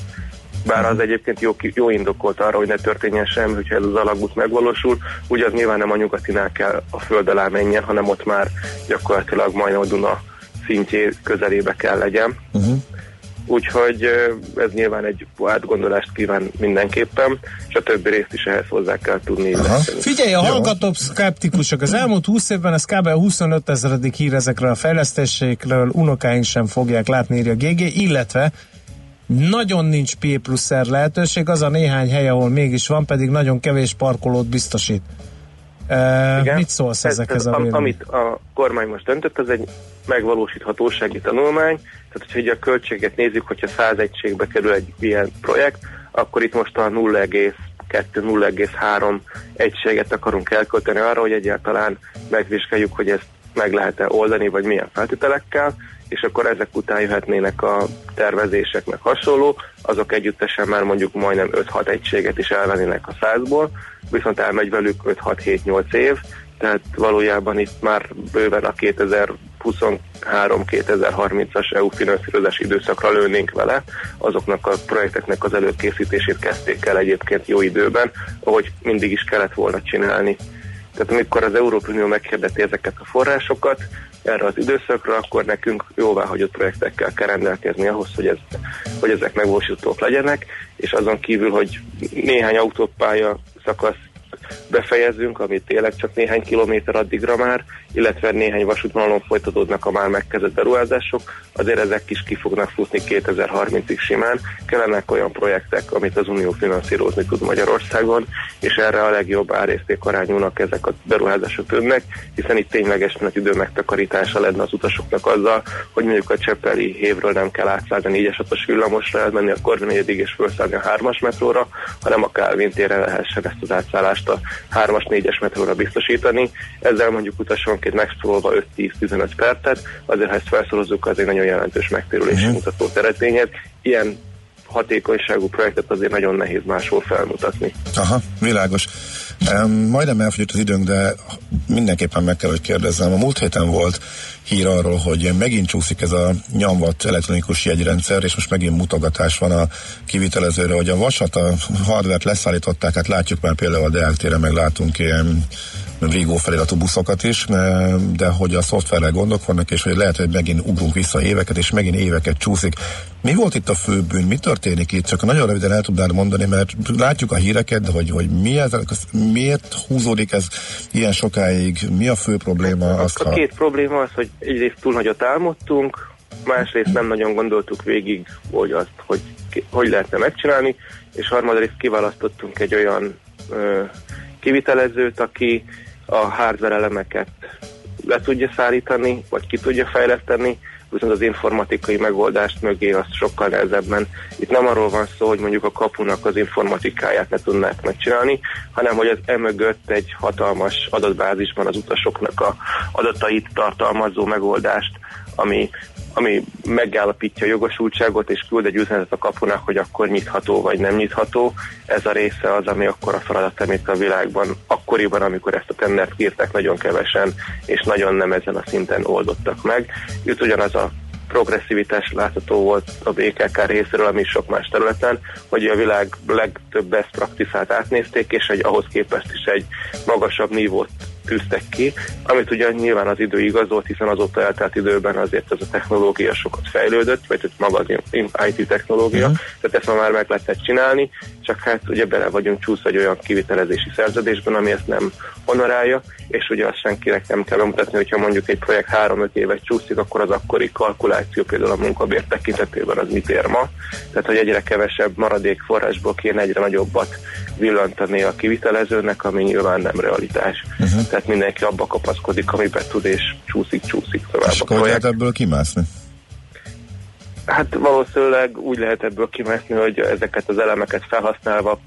Bár az egyébként jó, jó indokolt arra, hogy ne történjen semmi, hogyha ez az alagút megvalósul, ugye az nyilván nem a nyugatinál kell a föld alá menjen, hanem ott már gyakorlatilag majdnem a Duna szintjé közelébe kell legyen. Uh-huh. Úgyhogy ez nyilván egy átgondolást kíván mindenképpen, és a többi részt is ehhez hozzá kell tudni. Figyelj, a hallgatók szkeptikusok. Az elmúlt 20 évben ez kb. 25 ezeredik hír ezekről a fejlesztésekről, unokáink sem fogják látni, írja GG, illetve nagyon nincs P plusz R lehetőség, az a néhány hely, ahol mégis van, pedig nagyon kevés parkolót biztosít. E, Igen. mit szólsz Ez- ezekhez ez, a vélemény? Amit a kormány most döntött, az egy megvalósíthatósági tanulmány, tehát hogyha ugye a költséget nézzük, hogyha 100 egységbe kerül egy ilyen projekt, akkor itt most a 0,2-0,3 egységet akarunk elkölteni arra, hogy egyáltalán megvizsgáljuk, hogy ezt meg lehet-e oldani, vagy milyen feltételekkel, és akkor ezek után jöhetnének a tervezések, meg hasonló, azok együttesen már mondjuk majdnem 5-6 egységet is elvennének a százból, viszont elmegy velük 5-6-7-8 év, tehát valójában itt már bőven a 2023-2030-as EU finanszírozási időszakra lőnénk vele, azoknak a projekteknek az előkészítését kezdték el egyébként jó időben, ahogy mindig is kellett volna csinálni. Tehát amikor az Európai Unió meghirdeti ezeket a forrásokat erre az időszakra, akkor nekünk jóváhagyott projektekkel kell rendelkezni ahhoz, hogy, ez, hogy ezek megvalósítók legyenek, és azon kívül, hogy néhány autópálya szakasz befejezünk, ami tényleg csak néhány kilométer addigra már, illetve néhány vasútvonalon folytatódnak a már megkezdett beruházások, azért ezek is ki fognak futni 2030-ig simán. Kellenek olyan projektek, amit az Unió finanszírozni tud Magyarországon, és erre a legjobb árérték arányúnak ezek a beruházások tudnak, hiszen itt tényleges nagy idő megtakarítása lenne az utasoknak azzal, hogy mondjuk a Cseppeli hévről nem kell átszállni a 4-es 6 villamosra, elmenni a Korda 4 és felszállni a 3-as metróra, hanem a Kálvin térre lehessen ezt az átszállást a 3-as, 4-es metróra biztosítani. Ezzel mondjuk utasonként megspórolva 5-10-15 percet, azért ha ezt felszorozzuk, az egy nagyon jelentős megtérülési Mhm. mutató eredményet. Ilyen hatékonyságú projektet azért nagyon nehéz máshol felmutatni. Aha, világos. Um, majdnem elfogyott az időnk, de mindenképpen meg kell, hogy kérdezzem. A múlt héten volt hír arról, hogy megint csúszik ez a nyomvat elektronikus jegyrendszer, és most megint mutogatás van a kivitelezőre, hogy a vasat, a hardvert leszállították, hát látjuk már például a Deák téren, meg látunk ilyen Vigo feliratú buszokat is, eh, de hogy a szoftverrel gondok vannak, és hogy lehet, hogy megint ugrunk vissza éveket, és megint éveket csúszik. Mi volt itt a fő bűn? Mi történik itt? Csak nagyon röviden el tudnád mondani, mert látjuk a híreket, hogy, hogy mi ez, miért húzódik ez ilyen sokáig? Mi a fő probléma? Azt, A ha... két probléma az, hogy egyrészt túl nagyot álmodtunk, másrészt nem nagyon gondoltuk végig, hogy azt, hogy hogy lehetne megcsinálni, és harmadrészt kiválasztottunk egy olyan ö, kivitelezőt, aki a hardware elemeket le tudja szállítani, vagy ki tudja fejleszteni, viszont az informatikai megoldást mögé azt sokkal nehezebben. Itt nem arról van szó, hogy mondjuk a kapunak az informatikáját ne tudnák megcsinálni, hanem hogy az emögött egy hatalmas adatbázisban az utasoknak a adatait tartalmazó megoldást, ami ami megállapítja a jogosultságot, és küld egy üzenetet a kapunak, hogy akkor nyitható vagy nem nyitható. Ez a része az, ami akkor a feladat, amit a világban akkoriban, amikor ezt a tendert írták, nagyon kevesen, és nagyon nem ezen a szinten oldottak meg. Itt ugyanaz a progresszivitás látható volt a BKK részéről, ami sok más területen, hogy a világ legtöbb best practice átnézték, és egy ahhoz képest is egy magasabb nívót tűztek ki, amit ugye nyilván az idő igazolt, hiszen azóta eltelt időben azért ez a technológia sokat fejlődött, vagy maga az IT technológia, uh-huh. tehát ezt ma már meg lehetett csinálni, csak hát ugye bele vagyunk csúszva egy olyan kivitelezési szerződésben, ami ezt nem honorálja, és ugye azt senkinek nem kell bemutatni, hogyha mondjuk egy projekt 3-5 évet csúszik, akkor az akkori kalkuláció például a munkabér tekintetében az mit ér ma. Tehát, hogy egyre kevesebb maradék forrásból kéne egyre nagyobbat villantani a kivitelezőnek, ami nyilván nem realitás. Uh-huh. Tehát mindenki abba kapaszkodik, amiben tud, és csúszik, csúszik tovább. És akkor lehet ebből kimászni? Hát valószínűleg úgy lehet ebből kimászni, hogy ezeket az elemeket felhasználva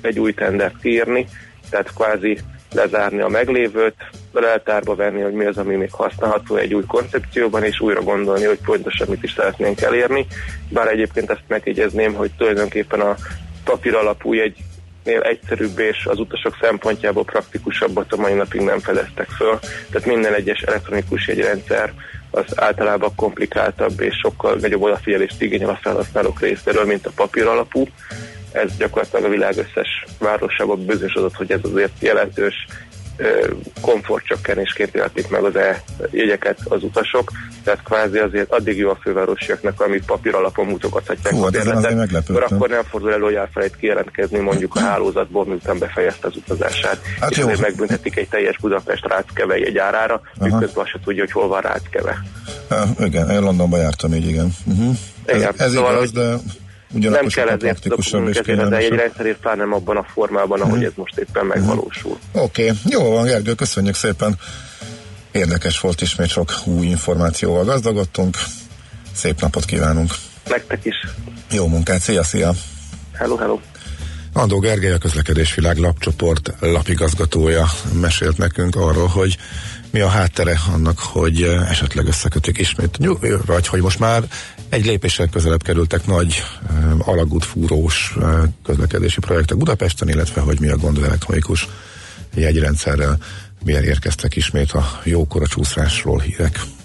egy új tendert írni, tehát kvázi lezárni a meglévőt, leltárba venni, hogy mi az, ami még használható egy új koncepcióban, és újra gondolni, hogy pontosan mit is szeretnénk elérni. Bár egyébként ezt megjegyezném, hogy tulajdonképpen a papír alapú egy egyszerűbb és az utasok szempontjából praktikusabbat a mai napig nem fedeztek föl. Tehát minden egyes elektronikus jegyrendszer az általában komplikáltabb és sokkal nagyobb odafigyelést igényel a felhasználók részéről, mint a papír alapú. Ez gyakorlatilag a világ összes városában bizonyosodott, hogy ez azért jelentős komfortcsökkenésként élték meg az e-jegyeket az utasok, tehát kvázi azért addig jó a fővárosiaknak, amit papír alapon mutogathatják Hú, a bérletet, mert akkor nem fordul elő, hogy elfelejt kijelentkezni mondjuk a hálózatból, miután befejezte az utazását. Hát és jó. azért megbüntetik egy teljes Budapest ráckeve egy árára, miközben azt se tudja, hogy hol van ráckeve. Uh, igen, én Londonban jártam így, igen. Uh-huh. Igen, Ez, ez szóval, igaz, hogy nem kell ezért és ezért az egy kényelmesebb. rendszerért, pláne nem abban a formában, ahogy Mhm. ez most éppen megvalósul. Oké, okay. jó van, Gergő, köszönjük szépen. Érdekes volt ismét sok új információval gazdagodtunk. Szép napot kívánunk. Nektek is. Jó munkát, szia, szia! Hello, hello. Andó Gergely, a Közlekedésvilág lapcsoport lapigazgatója mesélt nekünk arról, hogy mi a háttere annak, hogy esetleg összekötik ismét, vagy hogy most már egy lépéssel közelebb kerültek nagy eh, alagútfúrós eh, közlekedési projektek Budapesten, illetve hogy mi a gond az elektronikus jegyrendszerrel, milyen érkeztek ismét a jókora csúszásról hírek.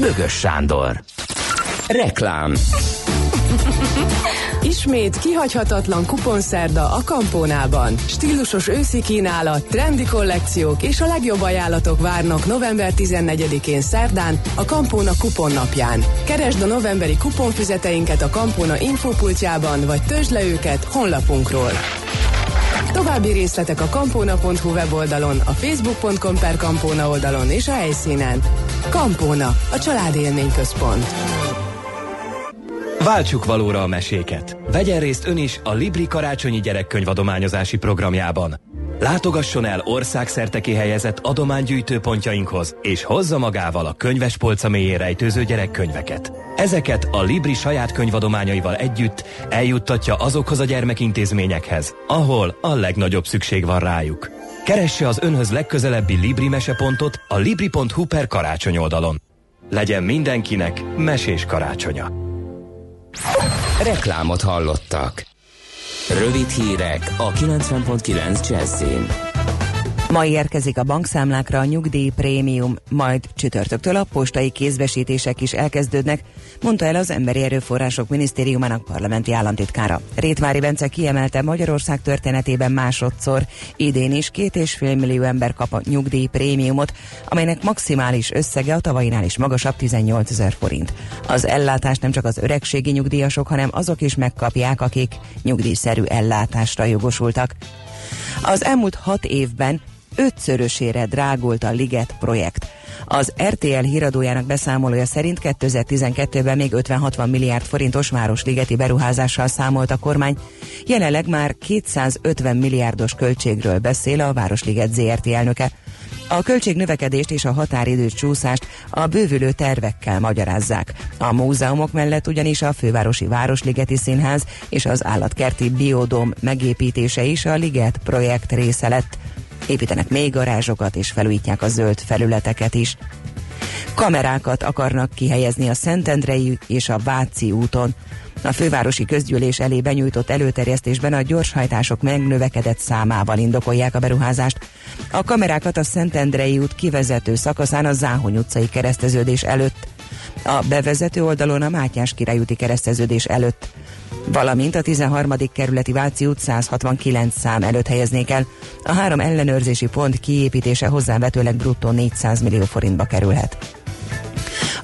Bögös Sándor. Reklám. Ismét kihagyhatatlan kuponszerda a Kampónában. Stílusos őszi kínálat, trendi kollekciók és a legjobb ajánlatok várnak november 14-én szerdán a Kampóna kuponnapján. Keresd a novemberi kuponfüzeteinket a Kampóna infopultjában, vagy töltsd le őket honlapunkról. További részletek a kampóna.hu weboldalon, a facebook.com per kampóna oldalon és a helyszínen. Kampóna, a családélmény központ. Váltsuk valóra a meséket. Vegyen részt ön is a Libri karácsonyi gyerekkönyvadományozási programjában. Látogasson el országszerte kihelyezett adománygyűjtőpontjainkhoz, és hozza magával a könyves polca mélyén rejtőző gyerekkönyveket. Ezeket a Libri saját könyvadományaival együtt eljuttatja azokhoz a gyermekintézményekhez, ahol a legnagyobb szükség van rájuk. Keresse az önhöz legközelebbi Libri mesepontot a libri.hu per karácsony oldalon. Legyen mindenkinek mesés karácsonya. Reklámot hallottak. Rövid hírek a 90.9 Jazzin. Ma érkezik a bankszámlákra a nyugdíj prémium, majd csütörtöktől a postai kézbesítések is elkezdődnek, mondta el az Emberi Erőforrások Minisztériumának parlamenti államtitkára. Rétvári Bence kiemelte Magyarország történetében másodszor, idén is két és fél millió ember kap a nyugdíj prémiumot, amelynek maximális összege a tavainál is magasabb 18 ezer forint. Az ellátást nem csak az öregségi nyugdíjasok, hanem azok is megkapják, akik nyugdíjszerű ellátásra jogosultak. Az elmúlt hat évben ötszörösére drágult a Liget projekt. Az RTL híradójának beszámolója szerint 2012-ben még 50-60 milliárd forintos városligeti beruházással számolt a kormány, jelenleg már 250 milliárdos költségről beszél a Városliget ZRT elnöke. A költségnövekedést és a határidő csúszást a bővülő tervekkel magyarázzák. A múzeumok mellett ugyanis a fővárosi Városligeti Színház és az állatkerti biodóm megépítése is a Liget projekt része lett építenek még garázsokat és felújítják a zöld felületeket is. Kamerákat akarnak kihelyezni a Szentendrei és a Váci úton. A fővárosi közgyűlés elé benyújtott előterjesztésben a gyorshajtások megnövekedett számával indokolják a beruházást. A kamerákat a Szentendrei út kivezető szakaszán a Záhony utcai kereszteződés előtt, a bevezető oldalon a Mátyás királyúti kereszteződés előtt, valamint a 13. kerületi Váci út 169 szám előtt helyeznék el. A három ellenőrzési pont kiépítése hozzávetőleg bruttó 400 millió forintba kerülhet.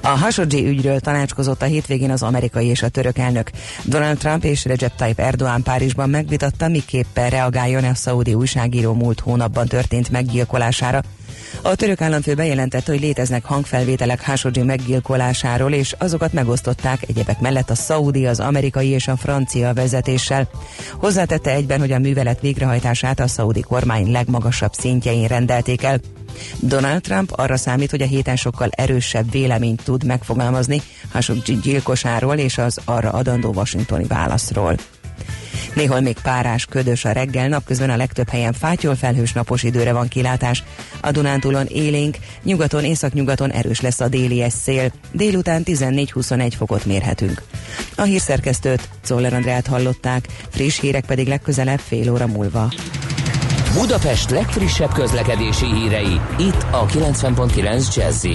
A Khashoggi ügyről tanácskozott a hétvégén az amerikai és a török elnök. Donald Trump és Recep Tayyip Erdogan Párizsban megvitatta, miképpen reagáljon a szaudi újságíró múlt hónapban történt meggyilkolására. A török államfő bejelentette, hogy léteznek hangfelvételek Khashoggi meggyilkolásáról, és azokat megosztották egyebek mellett a szaudi, az amerikai és a francia vezetéssel. Hozzátette egyben, hogy a művelet végrehajtását a szaudi kormány legmagasabb szintjein rendelték el. Donald Trump arra számít, hogy a héten sokkal erősebb véleményt tud megfogalmazni Khashoggi gyilkosáról és az arra adandó washingtoni válaszról. Néhol még párás, ködös a reggel, napközben a legtöbb helyen fátyol felhős napos időre van kilátás. A Dunántúlon élénk, nyugaton, északnyugaton erős lesz a déli szél. Délután 14-21 fokot mérhetünk. A hírszerkesztőt, Zoller Andrát hallották, friss hírek pedig legközelebb fél óra múlva. Budapest legfrissebb közlekedési hírei, itt a 90.9 jazz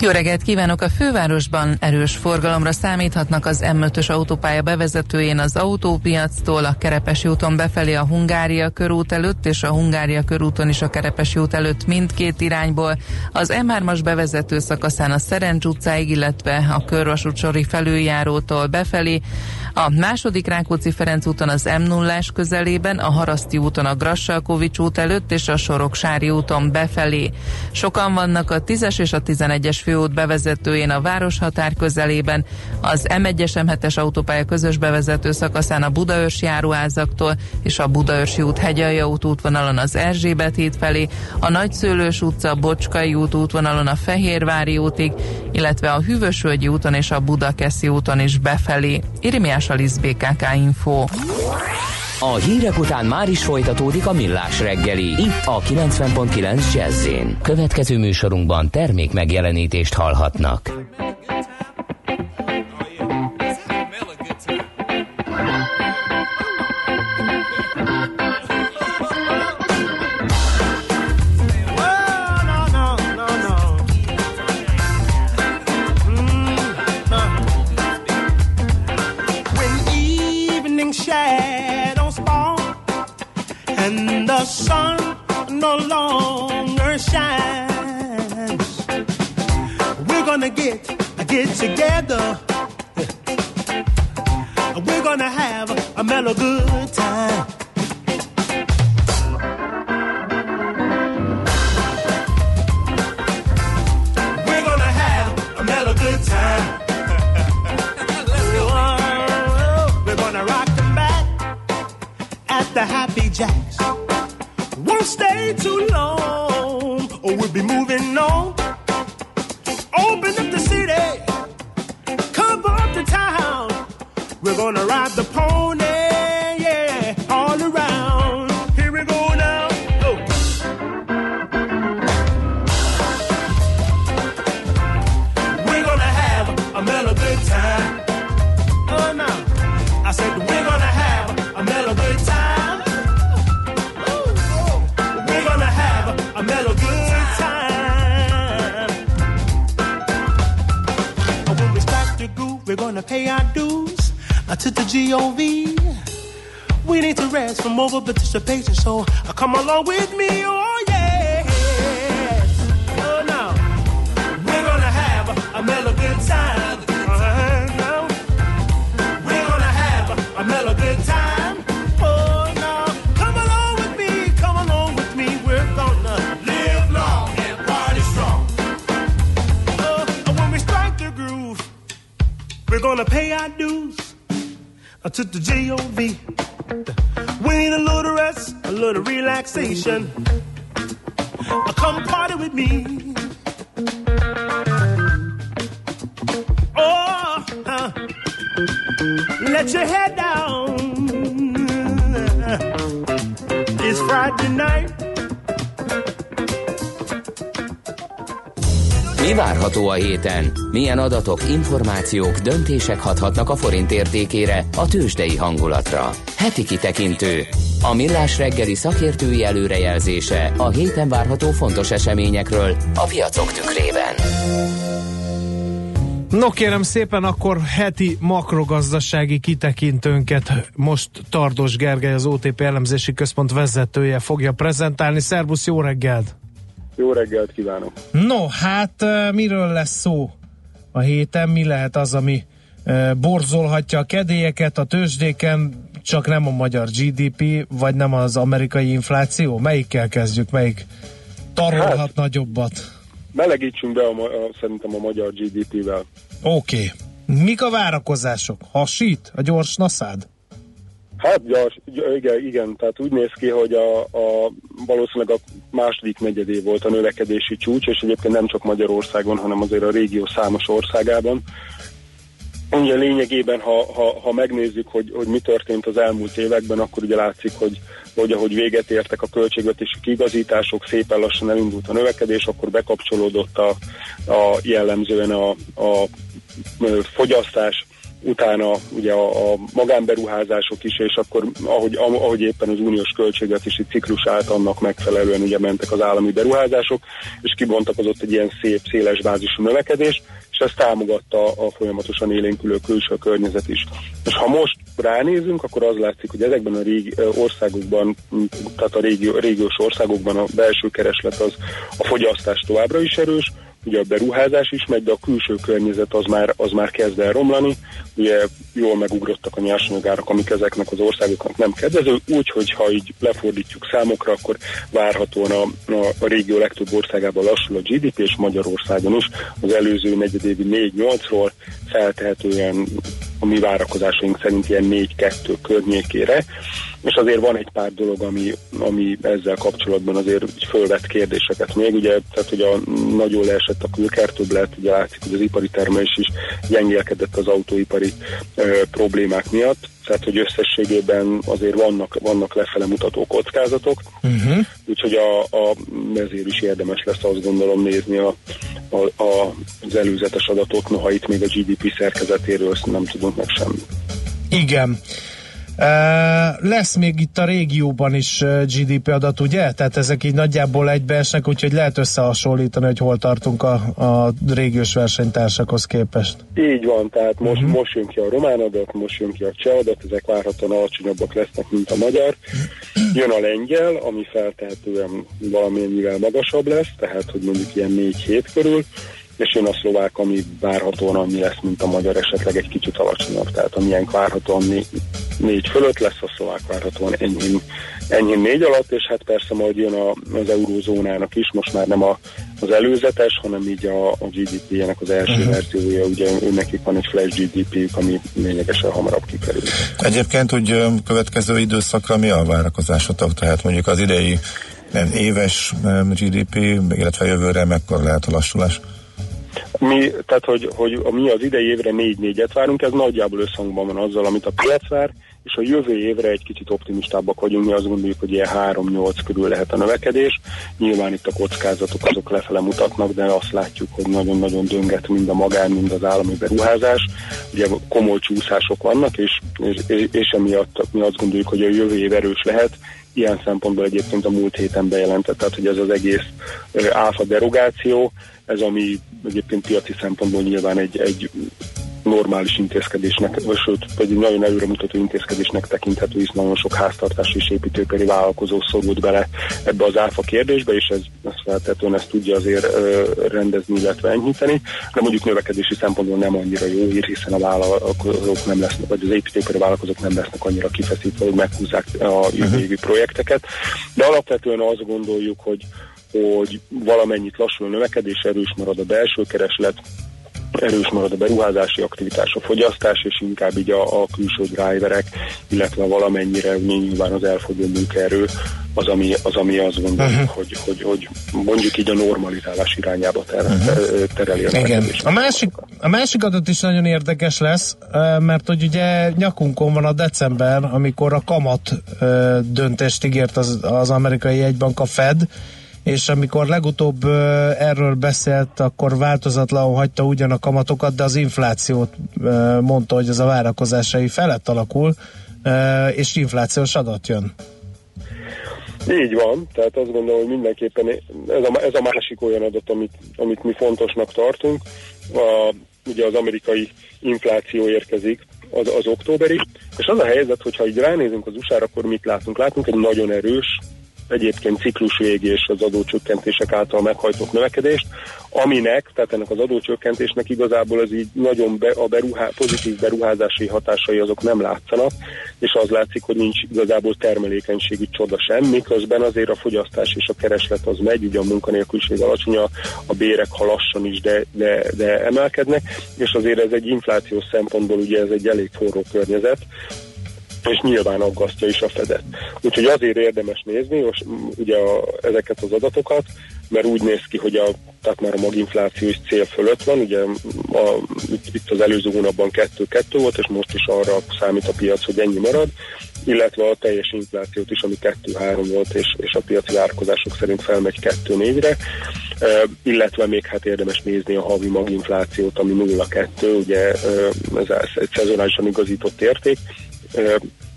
jó reggelt kívánok! A fővárosban erős forgalomra számíthatnak az M5-ös autópálya bevezetőjén az autópiactól, a Kerepesi úton befelé a Hungária körút előtt, és a Hungária körúton is a Kerepesi út előtt mindkét irányból. Az M3-as bevezető szakaszán a Szerencs utcáig, illetve a Körvasút sori felüljárótól befelé, a második Rákóczi Ferenc úton az m 0 közelében, a Haraszti úton a Grassalkovics út előtt és a Soroksári úton befelé. Sokan vannak a 10-es és a 11-es főút bevezetőjén a városhatár közelében, az M1-es M7-es autópálya közös bevezető szakaszán a Budaörs járóházaktól és a Budaörsi út Hegyalja út útvonalon az Erzsébet híd felé, a Nagyszőlős utca Bocskai út útvonalon a Fehérvári útig, illetve a Hűvösvölgyi úton és a Budakeszi úton is befelé. Irimiás Alisz BKK Info. A hírek után már is folytatódik a millás reggeli. Itt a 90.9 jazz Következő műsorunkban termék megjelenítést hallhatnak. To the G-O-V. We need a little rest, a little relaxation. Várható a héten? Milyen adatok, információk, döntések hathatnak a forint értékére, a tőzsdei hangulatra? Heti kitekintő. A millás reggeli szakértői előrejelzése a héten várható fontos eseményekről a piacok tükrében. No kérem szépen, akkor heti makrogazdasági kitekintőnket most Tardos Gergely, az OTP elemzési központ vezetője fogja prezentálni. Szerbusz, jó reggelt! Jó reggelt kívánok! No, hát miről lesz szó a héten? Mi lehet az, ami borzolhatja a kedélyeket a tőzsdéken, csak nem a magyar GDP, vagy nem az amerikai infláció? Melyikkel kezdjük? Melyik tarolhat hát, nagyobbat? Melegítsünk be a, a, szerintem a magyar GDP-vel. Oké. Okay. Mik a várakozások? Hasít a gyors naszád? Hát gyors, igen, igen, tehát úgy néz ki, hogy a, a valószínűleg a második negyedé volt a növekedési csúcs, és egyébként nem csak Magyarországon, hanem azért a régió számos országában. Ugye lényegében, ha, ha, ha megnézzük, hogy, hogy mi történt az elmúlt években, akkor ugye látszik, hogy, hogy ahogy véget értek a költségvetési kigazítások, szépen lassan elindult a növekedés, akkor bekapcsolódott a, a jellemzően a, a fogyasztás, utána ugye a, a magánberuházások is, és akkor ahogy, ahogy éppen az uniós költségvetési ciklus állt, annak megfelelően ugye mentek az állami beruházások, és kibontakozott egy ilyen szép, széles bázisú növekedés, és ezt támogatta a folyamatosan élénkülő külső környezet is. És ha most ránézünk, akkor az látszik, hogy ezekben a régi országokban, tehát a régió, régiós országokban a belső kereslet az a fogyasztás továbbra is erős, ugye a beruházás is megy, de a külső környezet az már, az már kezd el romlani, ugye jól megugrottak a nyersanyagárak, amik ezeknek az országoknak nem kedvező, úgyhogy ha így lefordítjuk számokra, akkor várhatóan a, a, a régió legtöbb országában lassul a GDP, és Magyarországon is. Az előző negyedévi 4-8-ról feltehetően a mi várakozásaink szerint ilyen 4-2 környékére, és azért van egy pár dolog, ami, ami ezzel kapcsolatban azért fölvett kérdéseket még, ugye, tehát hogy a nagyon leesett a külkertöbblet, ugye látszik, hogy az ipari termelés is gyengélkedett az autóipari ö, problémák miatt, tehát hogy összességében azért vannak, vannak lefele mutató kockázatok, uh-huh. úgyhogy a, a, ezért is érdemes lesz azt gondolom nézni a, a, a, az előzetes adatot, noha itt még a GDP szerkezetéről nem tudunk meg semmi. Igen. Lesz még itt a régióban is GDP adat, ugye? Tehát ezek így nagyjából egybeesnek, úgyhogy lehet összehasonlítani, hogy hol tartunk a, a régiós versenytársakhoz képest. Így van, tehát most, uh-huh. most jön ki a román adat, most jön ki a cseh adat, ezek várhatóan alacsonyabbak lesznek, mint a magyar. Jön a lengyel, ami feltehetően valamennyivel magasabb lesz, tehát hogy mondjuk ilyen 4-7 körül és jön a szlovák, ami várhatóan annyi lesz, mint a magyar, esetleg egy kicsit alacsonyabb. Tehát amilyen várhatóan né- négy fölött lesz, a szlovák várhatóan enyhén, enyhén négy alatt, és hát persze majd jön a, az eurózónának is, most már nem a, az előzetes, hanem így a, a GDP-nek az első uh-huh. verziója, ugye nekik van egy flash GDP-jük, ami lényegesen hamarabb kikerül. Egyébként úgy következő időszakra mi a várakozásotok? Tehát mondjuk az idei nem, éves GDP, illetve jövőre mekkora lehet a lassulás? Mi, tehát, hogy, hogy a mi az idei évre 4-4-et várunk, ez nagyjából összhangban van azzal, amit a piac vár, és a jövő évre egy kicsit optimistábbak vagyunk, mi azt gondoljuk, hogy ilyen 3-8 körül lehet a növekedés. Nyilván itt a kockázatok azok lefele mutatnak, de azt látjuk, hogy nagyon-nagyon dönget mind a magán, mind az állami beruházás. Ugye komoly csúszások vannak, és, és, és emiatt mi azt gondoljuk, hogy a jövő év erős lehet, ilyen szempontból egyébként a múlt héten bejelentett, tehát hogy ez az egész áfa derogáció, ez ami egyébként piaci szempontból nyilván egy, egy normális intézkedésnek, vagy sőt, egy nagyon előremutató intézkedésnek tekinthető, hisz nagyon sok háztartás és építőipari vállalkozó szorult bele ebbe az áfa kérdésbe, és ez, ez feltétlenül ezt tudja azért rendezni, illetve enyhíteni, de mondjuk növekedési szempontból nem annyira jó hír, hiszen a vállalkozók nem lesznek, vagy az építőipari vállalkozók nem lesznek annyira kifeszítve, hogy meghúzzák a jövő évi projekteket, de alapvetően azt gondoljuk, hogy hogy valamennyit lassul a növekedés, erős marad a belső kereslet, erős marad a beruházási aktivitás, a fogyasztás, és inkább így a, a külső driverek, illetve valamennyire nyilván az elfogyó munkaerő az, ami, az, ami azt gondoljuk, uh-huh. hogy, hogy, hogy mondjuk így a normalizálás irányába ter, uh-huh. tereli a Igen. A másik, a másik adat is nagyon érdekes lesz, mert hogy ugye nyakunkon van a december, amikor a kamat döntést ígért az, az amerikai jegybank, a Fed, és amikor legutóbb erről beszélt, akkor változatlanul hagyta ugyan a kamatokat, de az inflációt mondta, hogy ez a várakozásai felett alakul, és inflációs adat jön. Így van, tehát azt gondolom, hogy mindenképpen ez a, ez a másik olyan adat, amit, amit mi fontosnak tartunk. A, ugye az amerikai infláció érkezik, az, az októberi, és az a helyzet, hogyha így ránézünk az USA-ra, akkor mit látunk? Látunk egy nagyon erős egyébként ciklus végi és az adócsökkentések által meghajtott növekedést, aminek, tehát ennek az adócsökkentésnek igazából az így nagyon be, a beruhá, pozitív beruházási hatásai azok nem látszanak, és az látszik, hogy nincs igazából termelékenységi csoda sem, miközben azért a fogyasztás és a kereslet az megy, ugye a munkanélküliség alacsony, a, a bérek ha lassan is, de, de, de emelkednek, és azért ez egy inflációs szempontból ugye ez egy elég forró környezet, és nyilván aggasztja is a Fedet. Úgyhogy azért érdemes nézni most ugye a, ezeket az adatokat, mert úgy néz ki, hogy a, tehát már a maginfláció is cél fölött van, ugye a, itt az előző hónapban 2-2 volt, és most is arra számít a piac, hogy ennyi marad, illetve a teljes inflációt is, ami 2-3 volt, és, és a piaci várkozások szerint felmegy 2-4-re, uh, illetve még hát érdemes nézni a havi maginflációt, ami 0-2, ugye uh, ez egy szezonálisan igazított érték,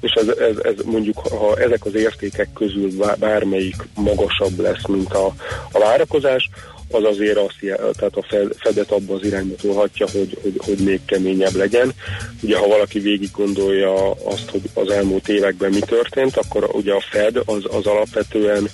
és ez, ez, ez mondjuk, ha ezek az értékek közül bármelyik magasabb lesz, mint a, a várakozás, az azért azt, tehát a Fedet abba az irányba tolhatja, hogy, hogy, hogy még keményebb legyen. Ugye, ha valaki végig gondolja azt, hogy az elmúlt években mi történt, akkor ugye a Fed az, az alapvetően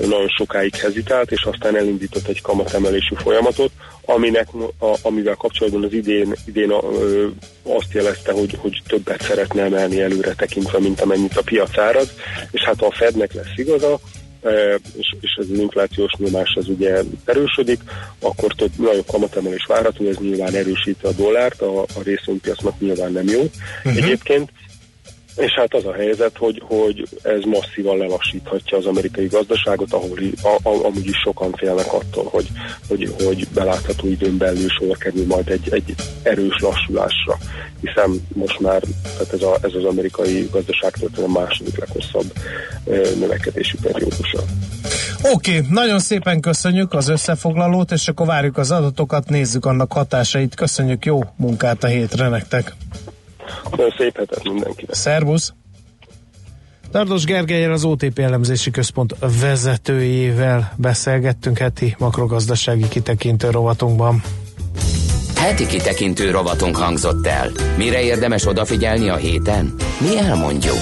nagyon sokáig hezitált, és aztán elindított egy kamatemelésű folyamatot, aminek, a, amivel kapcsolatban az idén, idén a, ö, azt jelezte, hogy, hogy többet szeretne emelni előre tekintve, mint amennyit a piac árad, és hát ha a Fednek lesz igaza, és, és ez az inflációs nyomás az ugye erősödik, akkor több nagyobb kamatemelés várható, ez nyilván erősíti a dollárt, a, a részvénypiacnak nyilván nem jó. Uh-huh. Egyébként és hát az a helyzet, hogy, hogy ez masszívan lelassíthatja az amerikai gazdaságot, ahol a, a, amúgy is sokan félnek attól, hogy, hogy, hogy belátható időn belül sor kerül majd egy, egy erős lassulásra, hiszen most már tehát ez, a, ez az amerikai gazdaság a második leghosszabb növekedési periódusa. Oké, okay, nagyon szépen köszönjük az összefoglalót, és akkor várjuk az adatokat, nézzük annak hatásait. Köszönjük, jó munkát a hétre nektek! Szép hetet mindenkinek. Szervusz! Tardos Gergelyen az OTP elemzési központ vezetőjével beszélgettünk heti makrogazdasági kitekintő rovatunkban. Heti kitekintő rovatunk hangzott el. Mire érdemes odafigyelni a héten? Mi elmondjuk.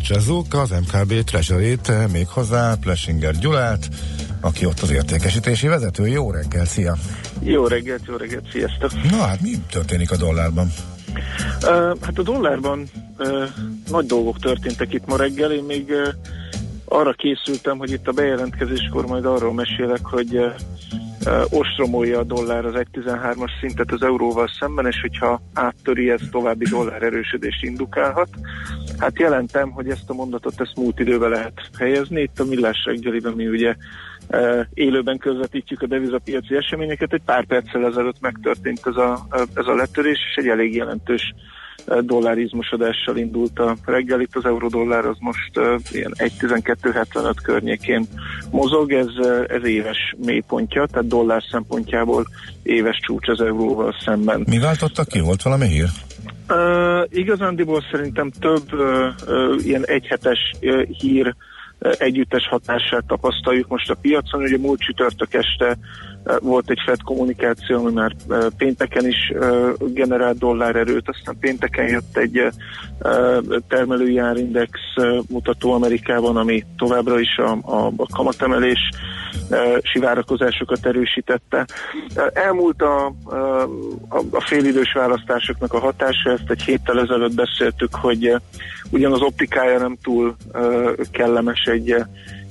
Tárcsázók az MKB Treasury-t, méghozzá Plesinger Gyulát, aki ott az értékesítési vezető. Jó reggel, szia! Jó reggelt, jó reggelt, sziasztok! Na hát mi történik a dollárban? Uh, hát a dollárban uh, nagy dolgok történtek itt ma reggel, én még uh, arra készültem, hogy itt a bejelentkezéskor majd arról mesélek, hogy uh, ostromolja a dollár az 1.13-as szintet az euróval szemben, és hogyha áttöri, ez további dollár erősödést indukálhat. Hát jelentem, hogy ezt a mondatot ezt múlt időbe lehet helyezni. Itt a Millás reggeliben mi ugye élőben közvetítjük a devizapiaci eseményeket. Egy pár perccel ezelőtt megtörtént ez a, ez a letörés, és egy elég jelentős dollárizmusodással indult a reggel. Itt az eurodollár az most ilyen 1.1275 környékén mozog, ez, ez éves mélypontja, tehát dollár szempontjából éves csúcs az euróval szemben. Mi váltotta ki? Volt valami hír? Uh, igazándiból szerintem több uh, uh, ilyen egyhetes uh, hír uh, együttes hatását tapasztaljuk most a piacon. Ugye múlt csütörtök este uh, volt egy Fed kommunikáció, ami már pénteken is generált dollárerőt, aztán pénteken jött egy termelői árindex mutató Amerikában, ami továbbra is a, a, a kamatemelés sivárakozásokat erősítette. Elmúlt a, a, a félidős választásoknak a hatása, ezt egy héttel ezelőtt beszéltük, hogy uh, ugyan az optikája nem túl kellemes egy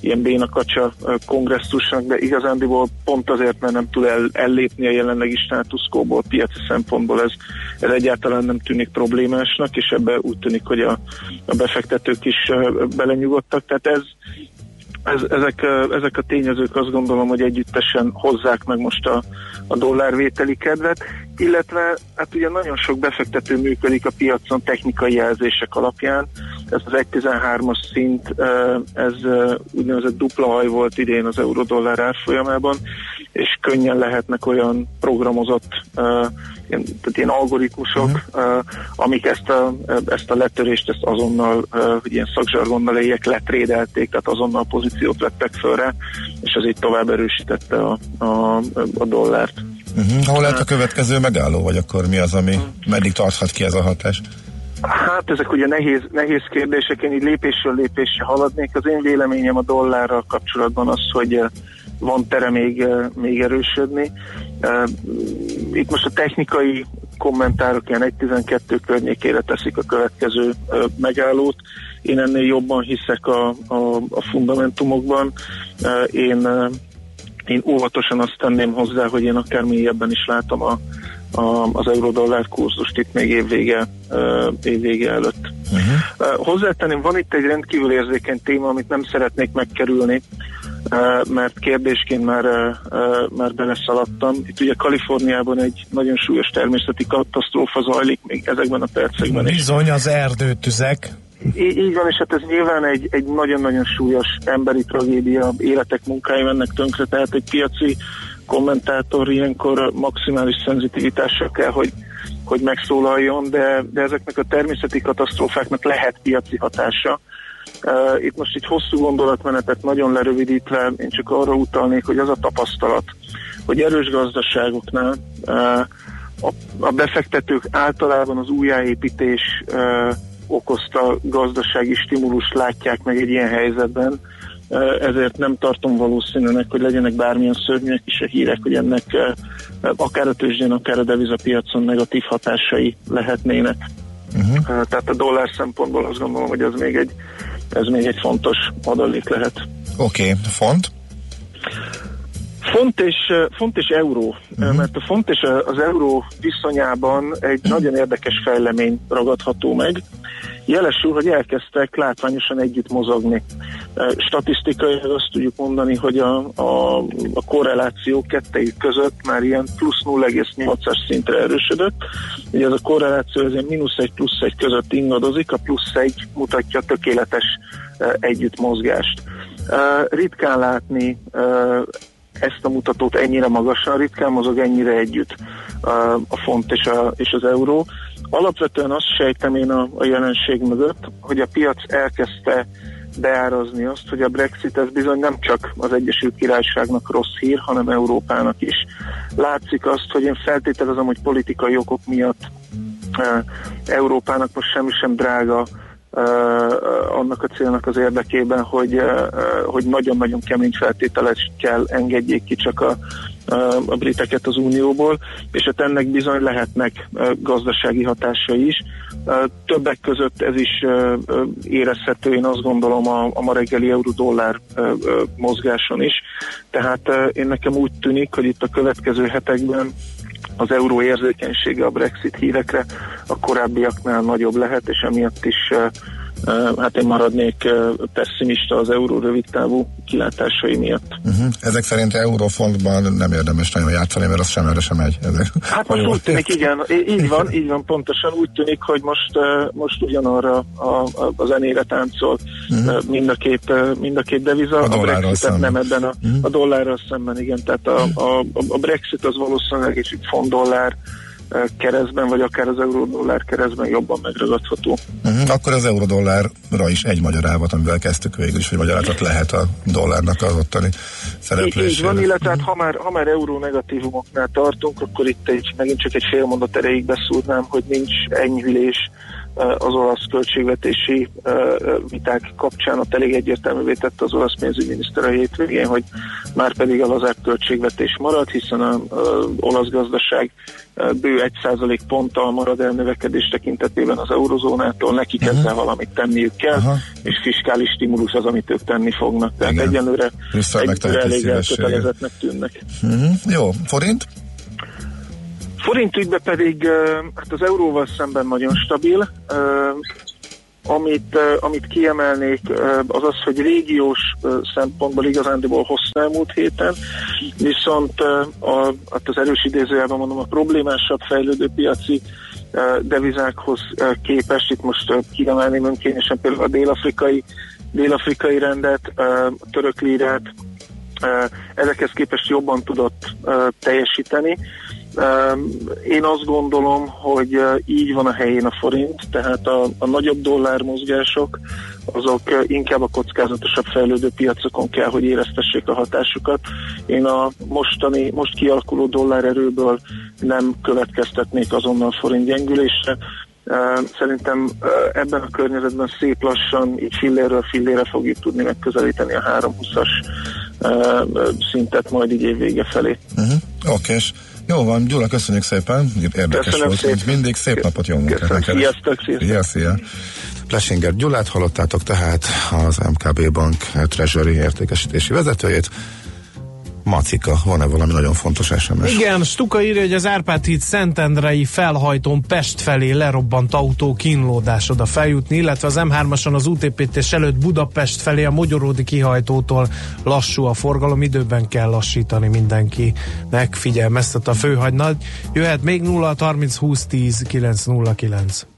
ilyen bénakacsa kongresszusnak, de igazándiból pont azért, mert nem tud el, ellépni a jelenlegi státuszkóból, piaci szempontból ez, ez egyáltalán nem tűnik problémásnak, és ebbe úgy tűnik, hogy a, a befektetők is belenyugodtak, tehát ez ez, ezek, ezek a tényezők azt gondolom, hogy együttesen hozzák meg most a, a dollárvételi kedvet, illetve hát ugye nagyon sok befektető működik a piacon technikai jelzések alapján. Ez az 1.13-as szint, ez úgynevezett dupla haj volt idén az euró-dollár árfolyamában, és könnyen lehetnek olyan programozott ilyen, tehát ilyen algoritmusok, uh-huh. uh, amik ezt a, ezt a letörést, ezt azonnal, hogy ilyen szakzsargonnal éljek, letrédelték, tehát azonnal pozíciót vettek fölre, és ez így tovább erősítette a, a, a dollárt. Uh-huh. Hol lehet a következő megálló, vagy akkor mi az, ami meddig tarthat ki ez a hatás? Hát ezek ugye nehéz, nehéz kérdések, én így lépésről lépésre haladnék. Az én véleményem a dollárral kapcsolatban az, hogy van tere még, még erősödni. Itt most a technikai kommentárok ilyen 1.12 környékére teszik a következő megállót. Én ennél jobban hiszek a, a, a fundamentumokban. Én, én óvatosan azt tenném hozzá, hogy én akár mélyebben is látom a, a, az eurodollár kurzust itt még évvége, évvége előtt. Uh-huh. Hozzátenném, van itt egy rendkívül érzékeny téma, amit nem szeretnék megkerülni, mert kérdésként már, már beleszaladtam. Itt ugye Kaliforniában egy nagyon súlyos természeti katasztrófa zajlik még ezekben a percekben. Bizony az erdőtüzek. Így, így van, és hát ez nyilván egy, egy nagyon-nagyon súlyos emberi tragédia, életek munkája mennek tönkre, tehát egy piaci kommentátor ilyenkor maximális szenzitivitással kell, hogy, hogy megszólaljon, de, de ezeknek a természeti katasztrófáknak lehet piaci hatása. Uh, itt most egy hosszú gondolatmenetet nagyon lerövidítve, én csak arra utalnék, hogy az a tapasztalat, hogy erős gazdaságoknál uh, a, a befektetők általában az újjáépítés uh, okozta gazdasági stimulust látják meg egy ilyen helyzetben, ezért nem tartom valószínűnek, hogy legyenek bármilyen szörnyűek is a hírek, hogy ennek akár a tőzsdén, akár a devizapiacon negatív hatásai lehetnének. Uh-huh. Tehát a dollár szempontból azt gondolom, hogy ez még egy, ez még egy fontos adalék lehet. Oké, okay. font? Font és, font és euró, uh-huh. mert a font és az euró viszonyában egy nagyon érdekes fejlemény ragadható meg jelesül, hogy elkezdtek látványosan együtt mozogni. Statisztikai azt tudjuk mondani, hogy a, a, a korreláció kettejük között már ilyen plusz 0,8-as szintre erősödött. Ugye ez a korreláció ez mínusz egy plusz egy között ingadozik, a plusz egy mutatja tökéletes együttmozgást. Ritkán látni ezt a mutatót ennyire magasan, ritkán mozog ennyire együtt a font és, a, és az euró. Alapvetően azt sejtem én a, a jelenség mögött, hogy a piac elkezdte beárazni azt, hogy a Brexit ez bizony nem csak az Egyesült Királyságnak rossz hír, hanem Európának is. Látszik azt, hogy én feltételezem, hogy politikai okok miatt Európának most semmi sem drága annak a célnak az érdekében, hogy, hogy nagyon-nagyon kemény feltételekkel engedjék ki csak a, a briteket az unióból, és hát ennek bizony lehetnek gazdasági hatásai is. Többek között ez is érezhető, én azt gondolom a, a ma reggeli euró-dollár mozgáson is. Tehát én nekem úgy tűnik, hogy itt a következő hetekben az euró érzékenysége a Brexit hírekre a korábbiaknál nagyobb lehet, és emiatt is hát én maradnék pessimista az euró rövidtávú kilátásai miatt. Uh-huh. Ezek szerint eurófontban nem érdemes nagyon játszani, mert az sem erre sem megy. Ezek. Hát most úgy tűnik, igen, így van, így van, pontosan úgy tűnik, hogy most, most ugyanarra a, a, a zenére táncol uh-huh. mind, a két, mind a két deviza. A, a Brexit nem ebben a, uh-huh. a dollárral szemben, igen, tehát a, a, a Brexit az valószínűleg egy font dollár keresztben, vagy akár az euró-dollár keresztben jobban megragadható. Uh-huh. Akkor az euró-dollárra is egy magyarávat, amivel kezdtük végül is, hogy magyarázat lehet a dollárnak az ottani szereplésére. Így van, illetve hát, ha már, ha már euró negatívumoknál tartunk, akkor itt egy, megint csak egy fél mondat erejéig beszúrnám, hogy nincs enyhülés az olasz költségvetési viták kapcsán ott elég egyértelművé tette az olasz pénzügyminiszter a hétvégén, hogy már pedig a lazább költségvetés marad, hiszen az olasz gazdaság bő 1% ponttal marad el növekedés tekintetében az eurozónától, nekik uh-huh. ezzel valamit tenniük kell, uh-huh. és fiskális stimulus az, amit ők tenni fognak. Tehát Igen. egyenlőre, egyenlőre elég elkötelezettnek tűnnek. Uh-huh. Jó, forint? Forint ügybe pedig hát az euróval szemben nagyon stabil. Amit, amit kiemelnék, az az, hogy régiós szempontból igazándiból hosszú elmúlt héten, viszont a, hát az erős idézőjelben mondom, a problémásabb fejlődő piaci devizákhoz képest, itt most kiemelném önkényesen például a dél-afrikai, dél-afrikai rendet, a török lírát, ezekhez képest jobban tudott teljesíteni. Én azt gondolom, hogy így van a helyén a forint, tehát a, a nagyobb dollár mozgások azok inkább a kockázatosabb fejlődő piacokon kell, hogy éreztessék a hatásukat. Én a mostani, most kialakuló dollár erőből nem következtetnék azonnal forint gyengülésre. Szerintem ebben a környezetben szép lassan, így filléről fillére fogjuk tudni megközelíteni a 320-as szintet majd így évvége felé. Uh-huh. Oké, okay. Jó van, Gyula, köszönjük szépen. Érdekes Köszönöm volt, szépen. mint mindig. Szép napot, jó munkát neked. Sziasztok, szia, szia. Plesinger Gyulát hallottátok tehát az MKB Bank Treasury értékesítési vezetőjét. Macika, van-e valami nagyon fontos SMS? Igen, Stuka írja, hogy az Árpád híd Szentendrei felhajtón Pest felé lerobbant autó kínlódás oda feljutni, illetve az M3-ason az útépítés előtt Budapest felé a Magyaródi kihajtótól lassú a forgalom, időben kell lassítani mindenkinek, figyelmeztet a főhagynad. Jöhet még 0 30 20 10 909.